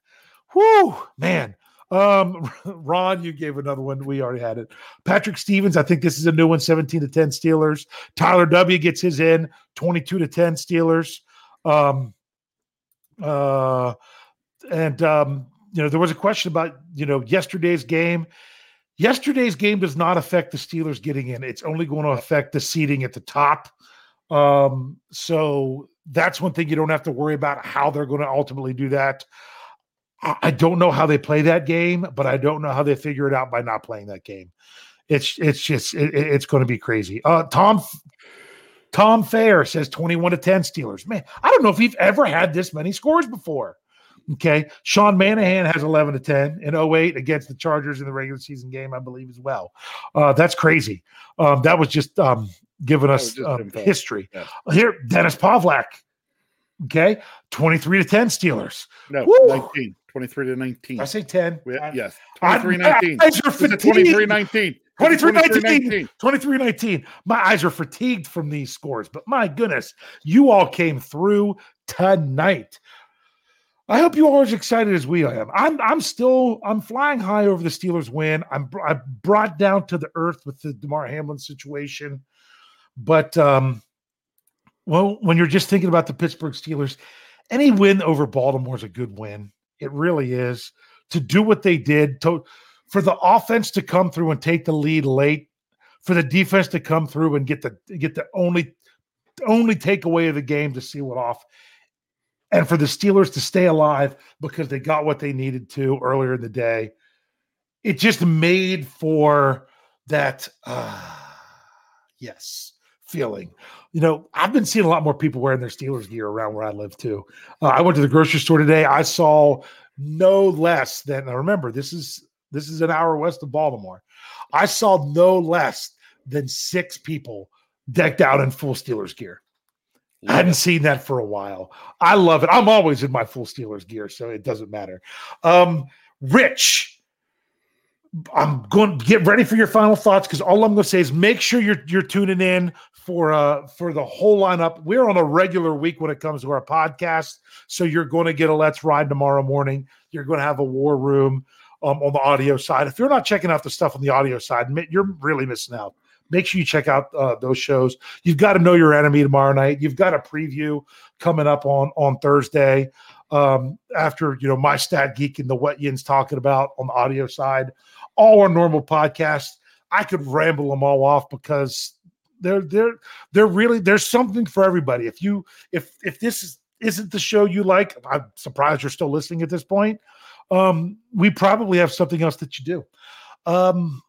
Whoo, man. Um, Ron, you gave another one. We already had it. Patrick Stevens, I think this is a new one, 17 to 10 Steelers. Tyler W gets his in, 22 to 10 Steelers. Um, uh, and um, you know, there was a question about you know yesterday's game. Yesterday's game does not affect the Steelers getting in. It's only going to affect the seating at the top. Um, so that's one thing you don't have to worry about how they're going to ultimately do that. I don't know how they play that game, but I don't know how they figure it out by not playing that game. It's it's just it, it- it's going to be crazy. Uh, Tom Tom Fair says twenty one to ten Steelers. Man, I don't know if we've ever had this many scores before. Okay, Sean Manahan has eleven to ten in 08 against the Chargers in the regular season game, I believe as well. Uh, that's crazy. Um, that was just um, giving us just um, history. Yeah. Here, Dennis Pavlak. Okay, twenty three to ten Steelers. No, Woo! 19. 23 to 19. I say 10. We- I- yes. I'm- 23 my 19. eyes are fatigued. 23 19. 23 19. 23 19. My eyes are fatigued from these scores, but my goodness, you all came through tonight. I hope you all are as excited as we am. I'm I'm still I'm flying high over the Steelers win. I'm I'm brought down to the earth with the Damar Hamlin situation. But um well, when you're just thinking about the Pittsburgh Steelers, any win over Baltimore is a good win. It really is. To do what they did, to for the offense to come through and take the lead late, for the defense to come through and get the get the only only takeaway of the game to seal it off, and for the Steelers to stay alive because they got what they needed to earlier in the day. It just made for that uh, yes feeling. You know, I've been seeing a lot more people wearing their Steelers gear around where I live too. Uh, I went to the grocery store today. I saw no less than now remember this is this is an hour west of Baltimore. I saw no less than six people decked out in full Steelers gear. I hadn't seen that for a while. I love it. I'm always in my full Steelers gear, so it doesn't matter. Um, Rich, I'm going to get ready for your final thoughts because all I'm going to say is make sure you're you're tuning in for uh for the whole lineup. We're on a regular week when it comes to our podcast, so you're going to get a Let's Ride tomorrow morning. You're going to have a War Room um, on the audio side. If you're not checking out the stuff on the audio side, you're really missing out. Make sure you check out uh, those shows. You've got to know your enemy tomorrow night. You've got a preview coming up on on Thursday um, after you know my stat geek and the wet yins talking about on the audio side all our normal podcasts. I could ramble them all off because they're they're they're really there's something for everybody. If you if if this is isn't the show you like, I'm surprised you're still listening at this point. Um, we probably have something else that you do. Um,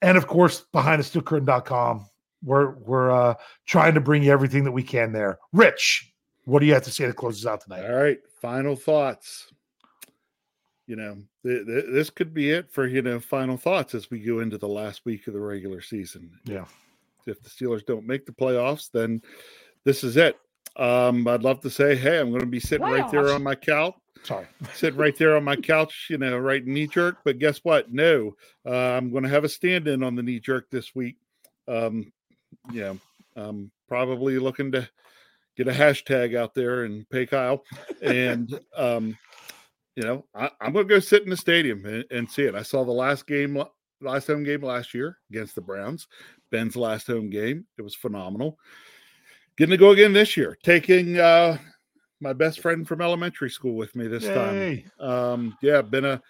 and of course, BehindTheSteelCurtain.com, we're we're uh trying to bring you everything that we can there. Rich, what do you have to say to close us out tonight? All right, final thoughts you know, th- th- this could be it for you know final thoughts as we go into the last week of the regular season. Yeah, if the Steelers don't make the playoffs, then this is it. Um, I'd love to say, hey, I'm going to be sitting playoffs. right there on my couch. Sorry, sitting right there on my couch, you know, right knee jerk. But guess what? No, uh, I'm going to have a stand in on the knee jerk this week. Um, yeah, I'm probably looking to get a hashtag out there and pay Kyle and um you know, I, am going to go sit in the stadium and, and, see it. I saw the last game, last home game last year against the Browns. Ben's last home game. It was phenomenal. Getting to go again this year, taking uh, my best friend from elementary school with me this Yay. time. Um, yeah, been a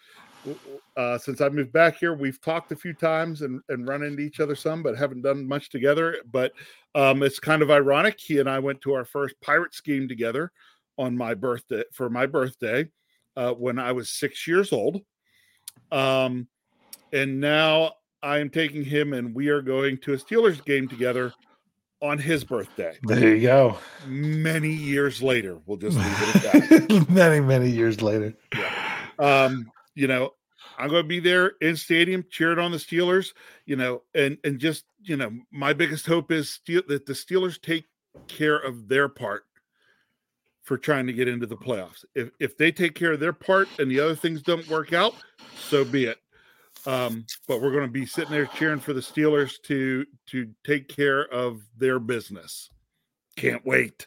uh, since I moved back here, we've talked a few times and, and run into each other some, but haven't done much together. But um, it's kind of ironic. He and I went to our first Pirates game together on my birthday for my birthday uh, when I was six years old. Um, and now I am taking him, and we are going to a Steelers game together on his birthday. There you go. Many years later, we'll just leave it at that. many, many years later. Yeah. Um, you know, I'm going to be there in stadium cheering on the Steelers. You know, and and just you know, my biggest hope is that the Steelers take care of their part for trying to get into the playoffs. If if they take care of their part and the other things don't work out, so be it. Um, but we're going to be sitting there cheering for the Steelers to to take care of their business. Can't wait.